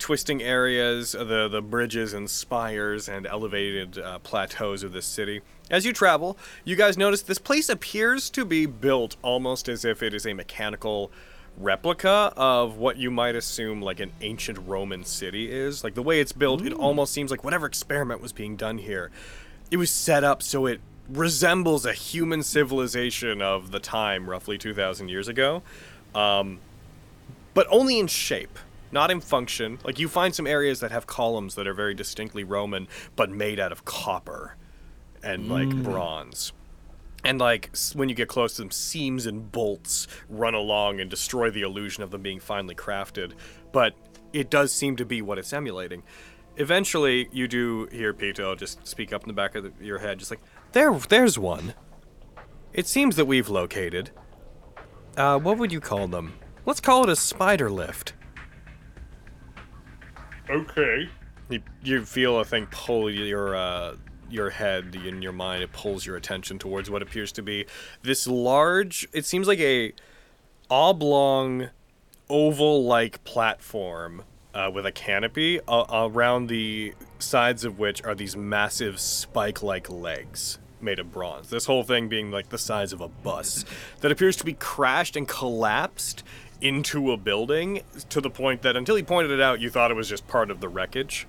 twisting areas, the the bridges and spires and elevated uh, plateaus of this city. As you travel, you guys notice this place appears to be built almost as if it is a mechanical replica of what you might assume like an ancient Roman city is. Like the way it's built, it almost seems like whatever experiment was being done here, it was set up so it resembles a human civilization of the time, roughly 2,000 years ago, um, but only in shape, not in function. Like you find some areas that have columns that are very distinctly Roman, but made out of copper and like bronze. And like when you get close to them, seams and bolts run along and destroy the illusion of them being finely crafted. But it does seem to be what it's emulating. Eventually, you do hear Pito just speak up in the back of the, your head, just like, "There, there's one. It seems that we've located. Uh, what would you call them? Let's call it a spider lift." Okay. You, you feel a thing pull your uh, your head in your mind. It pulls your attention towards what appears to be this large. It seems like a oblong, oval-like platform uh, with a canopy uh, around the sides of which are these massive spike-like legs made of bronze. This whole thing being like the size of a bus that appears to be crashed and collapsed into a building to the point that until he pointed it out, you thought it was just part of the wreckage.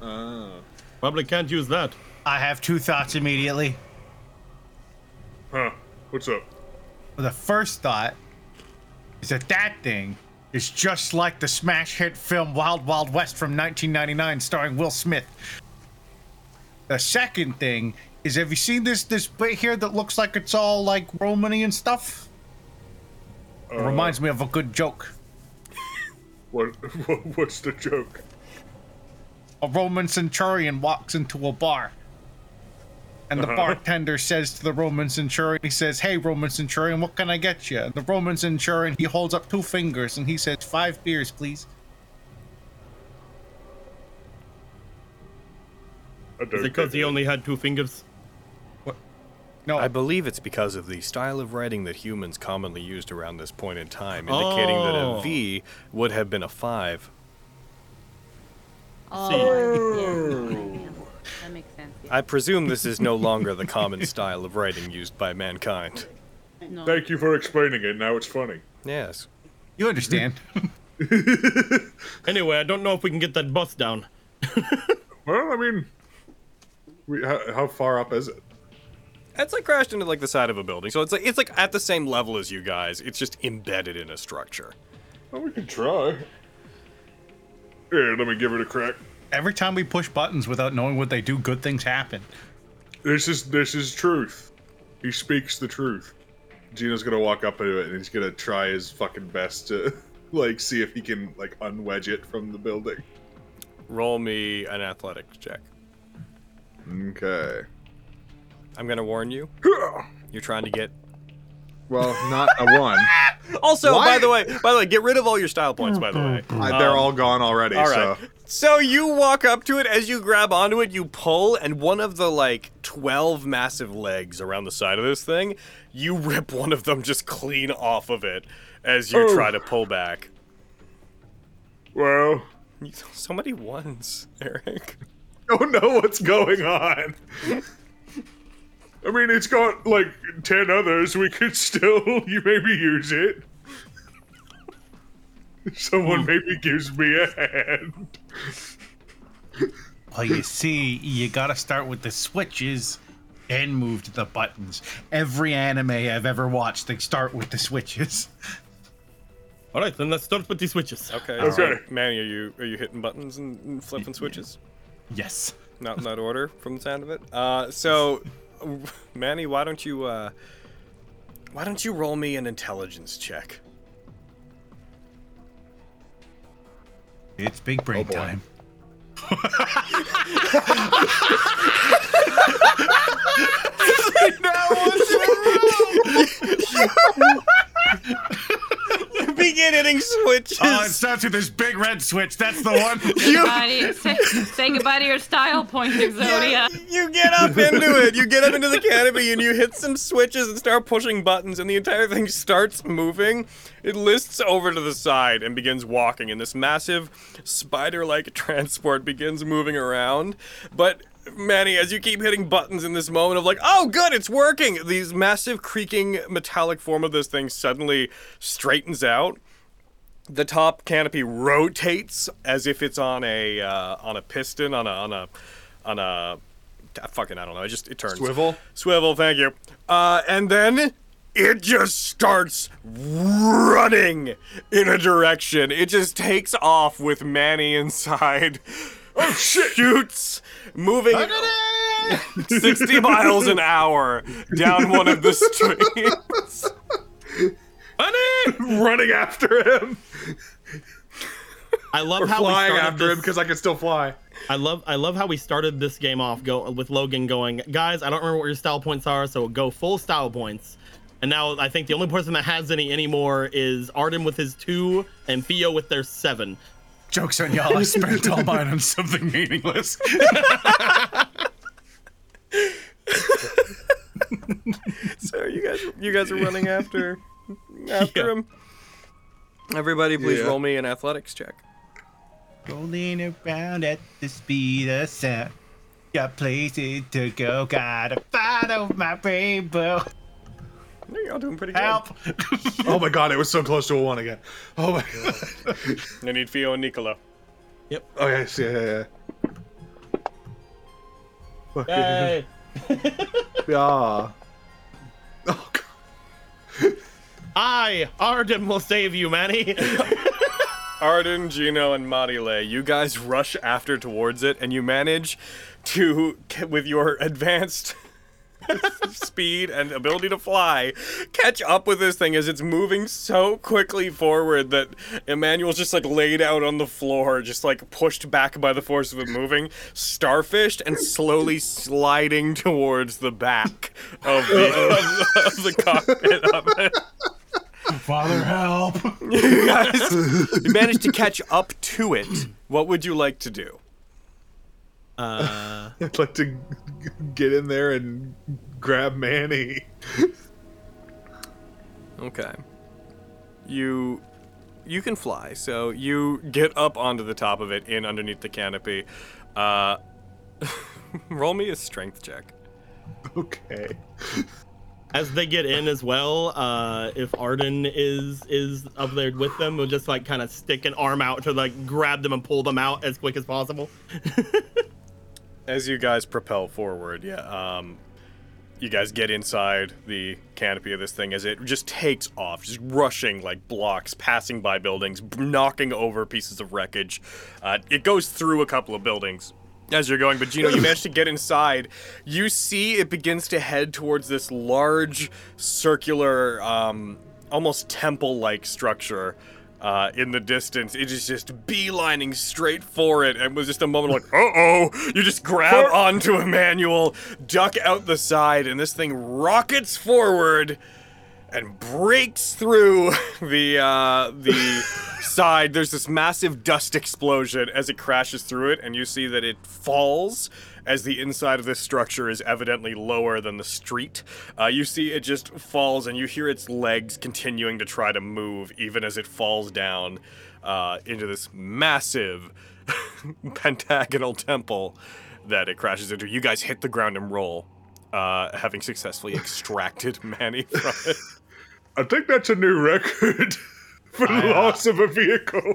Oh. Probably can't use that. I have two thoughts immediately. Huh. What's up? The first thought is that that thing is just like the smash hit film Wild Wild West from 1999 starring Will Smith. The second thing is have you seen this this bit here that looks like it's all like Romany and stuff? It reminds me of a good joke. What? What's the joke? A Roman centurion walks into a bar. And the Uh-huh. bartender says to the Roman centurion, he says, Hey, Roman centurion, what can I get you? And the Roman centurion, he holds up two fingers and he says, Five beers, please. Is it because he only had two fingers? No, I believe it's because of the style of writing that humans commonly used around this point in time, indicating that Oh. a V oh. would have been a 5. Oh, See. yeah. Oh. yeah. That makes sense. Yeah. I presume this is no longer the common style of writing used by mankind. No. Thank you for explaining it. Now it's funny. Yes. you understand. Anyway, I don't know if we can get that bus down. Well, I mean, we, how, how far up is it? It's like crashed into like the side of a building, so it's like it's like at the same level as you guys. It's just embedded in a structure. Well, we can try. Here, let me give it a crack. Every time we push buttons without knowing what they do, good things happen. This is this is truth. He speaks the truth. Gino's gonna walk up to it and he's gonna try his fucking best to like see if he can like unwedge it from the building. Roll me an athletics check. Okay. I'm gonna warn you. You're trying to get. Well, not a one. Also, by the way, by the way, get rid of all your style points. By the way. I, they're all gone already. All right. So So you walk up to it as you grab onto it, you pull, and one of the like 12 massive legs around the side of this thing, you rip one of them just clean off of it as you Oh. try to pull back. well, You- So many ones, Eric. don't know what's going on. I mean, it's got like ten others. We could still, you maybe use it. Someone maybe gives me a hand. Well, you see, you gotta start with the switches, then move to the buttons. Every anime I've ever watched, they start with the switches. All right, then let's start with the switches. Okay. Okay. So, Manny, are you are you hitting buttons and, and flipping switches? Yes. Not in that order, from the sound of it. Uh, so, Manny, why don't you uh, why don't you roll me an intelligence check? It's big brain boy. time. You begin hitting switches. Oh, it starts with this big red switch. That's the one. Goodbye- say, say goodbye to your style points, Exodia. You get up into it. You get up into the canopy and you hit some switches and start pushing buttons, and the entire thing starts moving. It lists over to the side and begins walking, and this massive spider like transport begins moving around. But Manny, as you keep hitting buttons in this moment of like, oh, good, it's working, these massive creaking metallic form of this thing suddenly straightens out the top canopy rotates as if it's on a uh, on a piston on a on a on a ah, fucking I don't know. It just it turns Swivel? Swivel, thank you. Uh, and then it just starts running in a direction. It just takes off with Manny inside. Oh shit! Shoots, moving 60 miles an hour down one of the streets. Honey! Running after him, I love or how we flying started after him because I can still fly. I love I love how we started this game off go with Logan going, guys, I don't remember what your style points are, so go full style points. And now I think the only person that has any anymore is Arden with his two and Theo with their seven. Joke's on y'all. I spent all mine on something meaningless. So you guys, you guys are running after, after Yeah. him. Everybody, please Yeah. roll me an athletics check. Rolling around at the speed of sound. Got places to go, gotta follow my rainbow. There you go, doing pretty good. Help! Oh my god, it was so close to a one again. Oh my god. I need Fio and Nicolo. Yep. Oh yes, yeah, yeah, yeah. Fucking- Yay! Yeah. Oh god. I, Arden, will save you, Manny. Arden, Gino, and Marile, you guys rush after towards it, and you manage to, with your advanced speed and ability to fly, catch up with this thing as it's moving so quickly forward that Emmanuel's just like laid out on the floor, just like pushed back by the force of it moving, starfished, and slowly sliding towards the back of the, of, of the cockpit of it. Father, help! You guys you managed to catch up to it. What would you like to do? Uh, I'd like to g- get in there and grab Manny. Okay. You you can fly, so you get up onto the top of it in underneath the canopy. Uh roll me a strength check. Okay. as they get in as well, uh, if Arden is is up there with them, we'll just like kind of stick an arm out to like grab them and pull them out as quick as possible. As you guys propel forward, yeah, um you guys get inside the canopy of this thing as it just takes off, just rushing like blocks, passing by buildings, knocking over pieces of wreckage. Uh, it goes through a couple of buildings as you're going, but Gino, you manage to get inside. You see it begins to head towards this large, circular, um, almost temple like structure. Uh, in the distance, it is just beelining straight for it, and was just a moment like, "Uh oh!" You just grab onto Emmanuel, duck out the side, and this thing rockets forward and breaks through the uh, the side. There's this massive dust explosion as it crashes through it, and you see that it falls as the inside of this structure is evidently lower than the street. Uh, you see it just falls, and you hear its legs continuing to try to move, even as it falls down uh, into this massive pentagonal temple that it crashes into. You guys hit the ground and roll. Uh, having successfully extracted Manny from it. I think that's a new record for the I, uh, loss of a vehicle.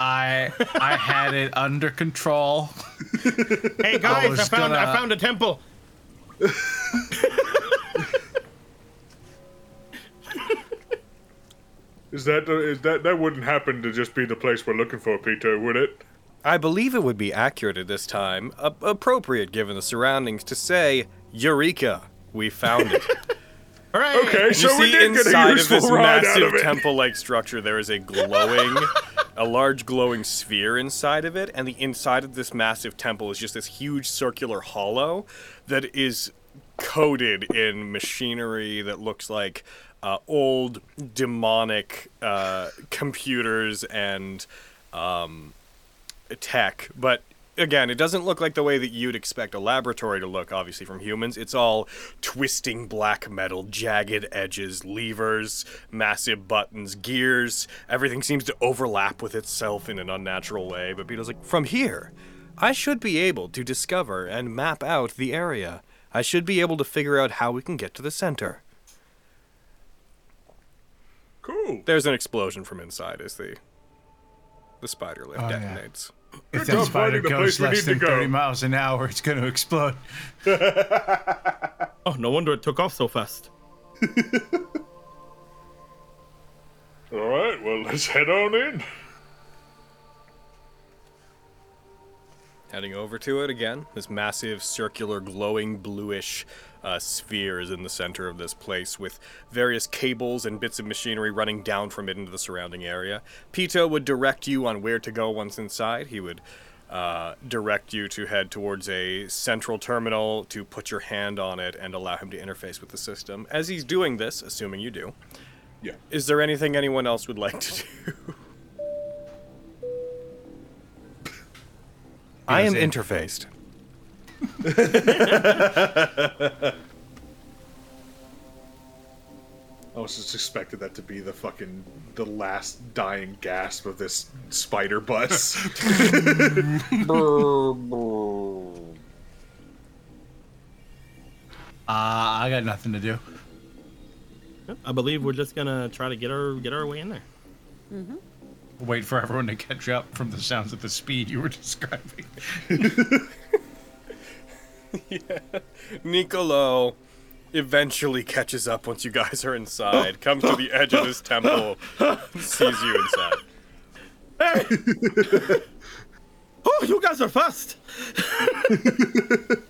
I I had it under control. Hey guys, was I, found I gonna- found a temple. Is that uh, is that that wouldn't happen to just be the place we're looking for, Peter? Would it? I believe it would be accurate at this time, a- appropriate given the surroundings, to say, Eureka! We found it. Hooray! Okay, You so we see did get a inside of useful this ride out massive of it. temple-like structure, there is a glowing, a large glowing sphere inside of it, and the inside of this massive temple is just this huge circular hollow that is coated in machinery that looks like uh, old demonic uh, computers and um, tech, but again, it doesn't look like the way that you'd expect a laboratory to look, obviously, from humans. It's all twisting black metal, jagged edges, levers, massive buttons, gears. Everything seems to overlap with itself in an unnatural way. But Peter's like, from here, I should be able to discover and map out the area. I should be able to figure out how we can get to the center. Cool. There's an explosion from inside as the the spider lift Oh, yeah. Detonates. If job that spider goes less than go. 30 miles an hour, it's going to explode. Oh, no wonder it took off so fast. All right, well let's head on in. Heading over to it again, this massive circular glowing bluish uh, sphere is in the center of this place with various cables and bits of machinery running down from it into the surrounding area. Pito would direct you on where to go once inside. He would uh, direct you to head towards a central terminal to put your hand on it and allow him to interface with the system. As he's doing this, assuming you do, Yeah. is there anything anyone else would like to do? I am interfaced. I was just expected that to be the fucking the last dying gasp of this spider bus. Uh, I got nothing to do. I believe we're just gonna try to get our get our way in there. Wait for everyone to catch up from the sounds of the speed you were describing. Nicolo eventually catches up once you guys are inside, comes to the edge of his temple, sees you inside. Hey! oh, you guys are fast.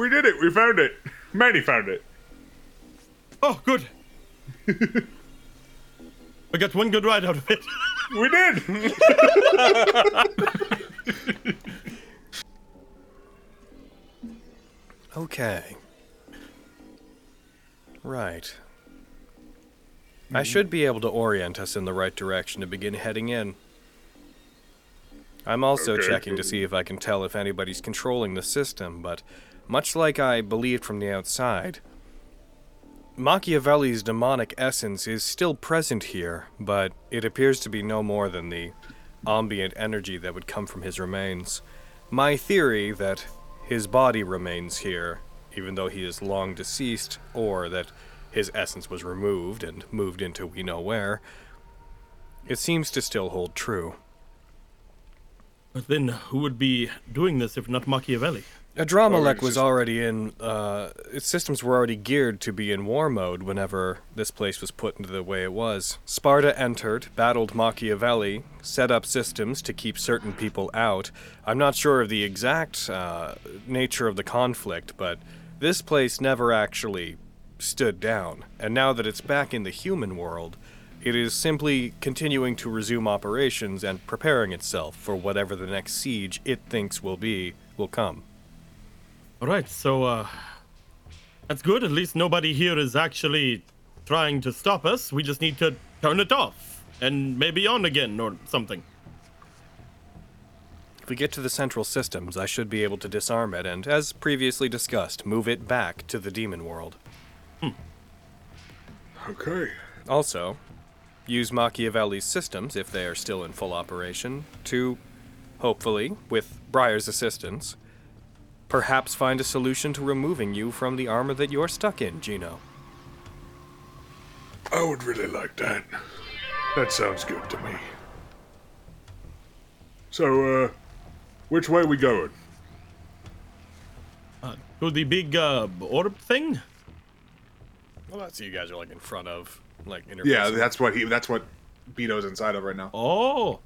We did it. We found it. Manny found it. Oh, good. we got one good ride out of it. We did. Okay. Right. I hmm. should be able to orient us in the right direction to begin heading in. I'm also Okay, checking to see if I can tell if anybody's controlling the system, but much like I believed from the outside, Machiavelli's demonic essence is still present here, but it appears to be no more than the ambient energy that would come from his remains. My theory that his body remains here, even though he is long deceased, or that his essence was removed and moved into we know where, it seems to still hold true. But then, who would be doing this if not Machiavelli? Adrammalech was already in, uh, its systems were already geared to be in war mode whenever this place was put into the way it was. Sparta entered, battled Machiavelli, set up systems to keep certain people out. I'm not sure of the exact uh, nature of the conflict, but this place never actually stood down. And now that it's back in the human world, it is simply continuing to resume operations and preparing itself for whatever the next siege it thinks will be will come. All right, so uh, that's good. At least nobody here is actually trying to stop us. We just need to turn it off and maybe on again or something. If we get to the central systems, I should be able to disarm it and, as previously discussed, move it back to the demon world. Hmm. Okay. Also, use Machiavelli's systems, if they are still in full operation, to, hopefully, with Briar's assistance, perhaps find a solution to removing you from the armor that you're stuck in, Gino. I would really like that. That sounds good to me. So, uh, which way we going? Uh, to the big uh, orb thing? Well, that's what you guys are like in front of, like interfacing. Yeah, that's what he. That's what Beto's inside of right now. Oh.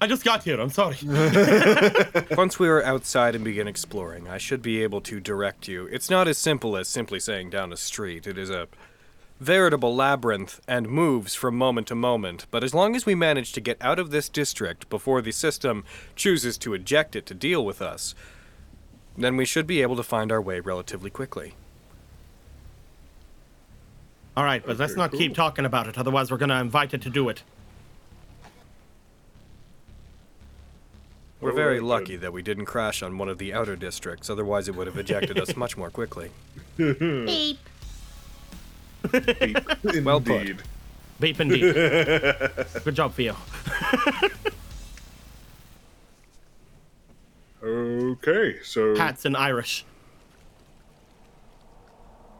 I just got here. I'm sorry. Once we are outside and begin exploring, I should be able to direct you. It's not as simple as simply saying down a street. It is a veritable labyrinth and moves from moment to moment. But as long as we manage to get out of this district before the system chooses to eject it to deal with us, then we should be able to find our way relatively quickly. All right, but let's Okay, not keep talking about it. Otherwise, we're going to invite it to do it. We're very Alright, lucky um, that we didn't crash on one of the outer districts, otherwise, it would have ejected us much more quickly. Beep. Well put. Indeed. Vape indeed. Good job, Theo. Okay, so Hats in Irish.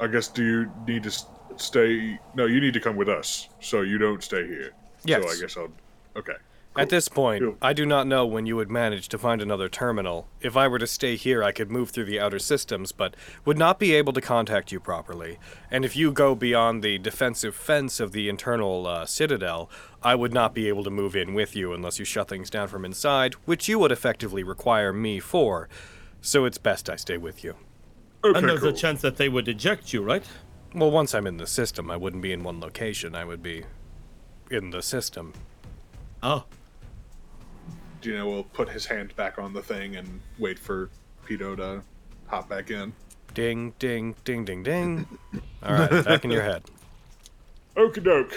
I guess do you need to s- stay? No, you need to come with us, so you don't stay here. Yes. So I guess I'll. Okay. At this point, Cool. I do not know when you would manage to find another terminal. If I were to stay here, I could move through the outer systems, but would not be able to contact you properly. And if you go beyond the defensive fence of the internal uh, citadel, I would not be able to move in with you unless you shut things down from inside, which you would effectively require me for. So it's best I stay with you. Okay. and there's cool. a chance that they would eject you, right? Well, once I'm in the system, I wouldn't be in one location. I would be in the system. Oh. Gino will put his hand back on the thing and wait for Pito to hop back in. Ding, ding, ding, ding, ding. All right, back in your head. Okie doke.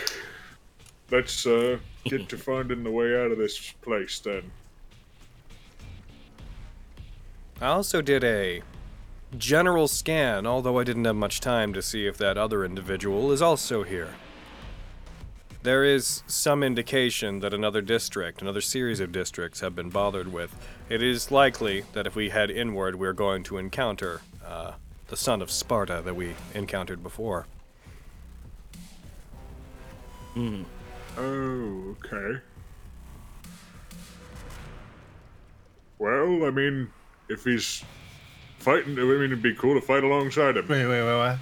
Let's uh, get to finding the way out of this place then. I also did a general scan, although I didn't have much time to see if that other individual is also here. There is some indication that another district, another series of districts, have been bothered with. It is likely that if we head inward, we're going to encounter uh, the son of Sparta that we encountered before. Oh, okay. Well, I mean, if he's fighting, I mean, it'd be cool to fight alongside him. Wait, wait, wait, what?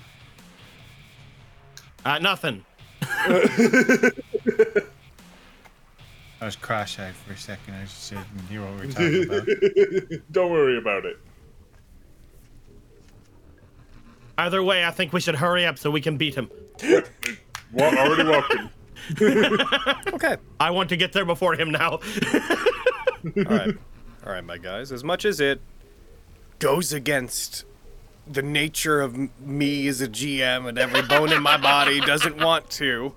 Uh, nothing. I was cross-eyed for a second. I just didn't hear what we were talking about. Don't worry about it. Either way, I think we should hurry up so we can beat him. Wa- already walking. Okay. I want to get there before him now. All right. All right, my guys. As much as it goes against the nature of me as a GM and every bone in my body doesn't want to,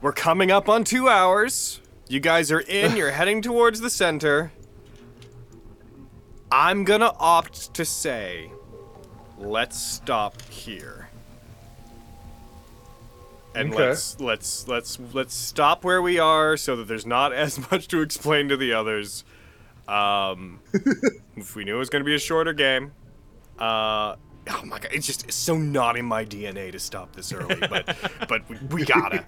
we're coming up on two hours. You guys are in, you're heading towards the center. I'm gonna opt to say, let's stop here. And Okay. let's let's let's let's stop where we are so that there's not as much to explain to the others. Um, if we knew it was going to be a shorter game, uh, oh my god, it's just it's so not in my DNA to stop this early, but but we, we gotta.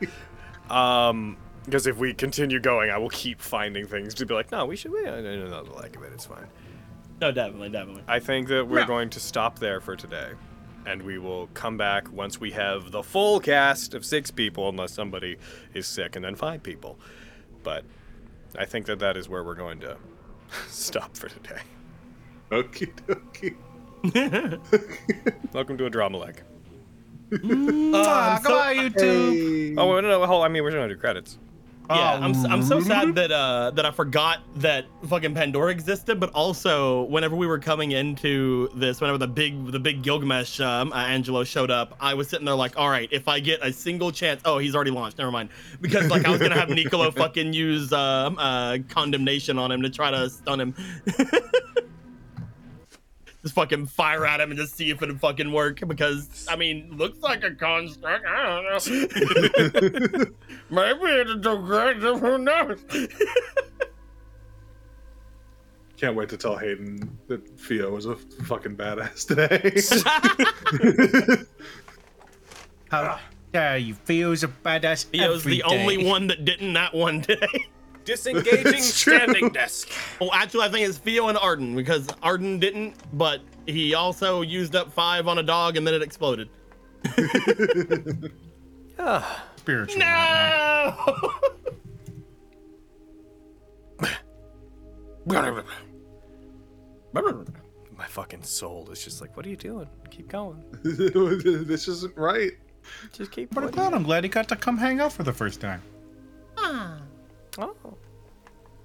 Um, because if we continue going, I will keep finding things to be like, no, we should. We, I don't know the like of it. It's fine. no, definitely, definitely. I think that we're Yeah. going to stop there for today. And we will come back once we have the full cast of six people, unless somebody is sick, and then five people. But I think that that is where we're going to stop for today. Okie dokie. Welcome to Adrammalech. Ah, so- goodbye, YouTube. Oh, no, no, hold- I mean, we're going to do credits. Yeah, I'm, s- I'm so sad that uh that I forgot that fucking Pandora existed, but also whenever we were coming into this, whenever the big the big Gilgamesh um, uh, Angelo showed up, I was sitting there like, all right, if I get a single chance, oh, he's already launched, never mind, because like I was gonna have Nicolo fucking use um uh condemnation on him to try to stun him. Just fucking fire at him and just see if it'd fucking work because I mean, looks like a construct. I don't know. Maybe it'll do great. Who knows? Can't wait to tell Hayden that Theo was a fucking badass today. How dare you? Theo's a badass. He was every the only one that didn't that one day. Disengaging standing desk. well, actually, I think it's Theo and Arden because Arden didn't, but he also used up five on a dog and then it exploded. Ah, spiritual. No! My fucking soul is just like, what are you doing? Keep going. this isn't right. Just keep But I'm putting- glad. I'm glad he got to come hang out for the first time. Ah. Oh.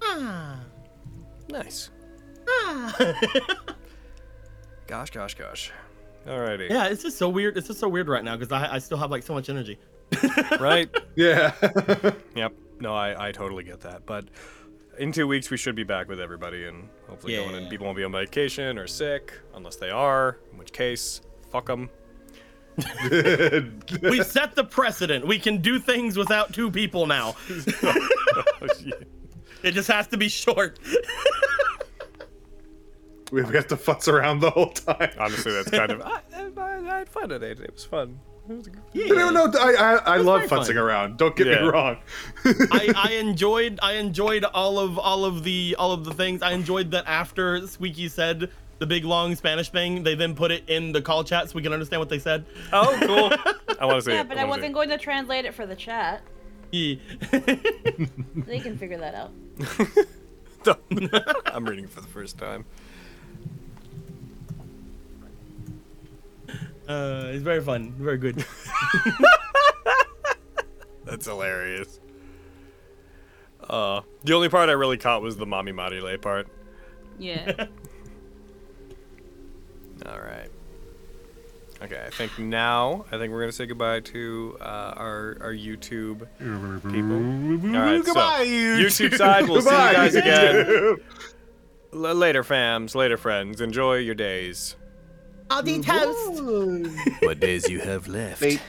Ah. Nice. Ah. gosh, gosh, gosh. Alrighty. yeah, it's just so weird. It's just so weird right now because I, I still have like so much energy. Right? Yeah. yep. No, I, I totally get that. But in two weeks, we should be back with everybody and hopefully going and people won't be on vacation or sick, unless they are, in which case, fuck them. we set the precedent. We can do things without two people now. Oh, it just has to be short. We've got to futz around the whole time. Honestly, that's kind of. I, I, I had fun today. It was fun. It was a good- No, no, no, I, I, I love very futzing fun. around. Don't get Yeah. me wrong. I, I enjoyed I enjoyed all of all of the all of the things. I enjoyed that after Squeaky said the big long Spanish thing, they then put it in the call chat so we can understand what they said. Oh, cool. I want to see Yeah, it. but I I wasn't going to translate it for the chat. Yeah. They can figure that out. I'm reading it for the first time. uh, it's very fun, very good. That's hilarious. Uh, the only part I really caught was the Mommy Marile part. Yeah. All right. Okay, I think now I think we're gonna say goodbye to uh, our our YouTube people. All right, Goodbye, so YouTube. YouTube side. We'll see you Goodbye. guys again L- later, fams. Later, friends. Enjoy your days. Aldi toast. What days you have left? Fate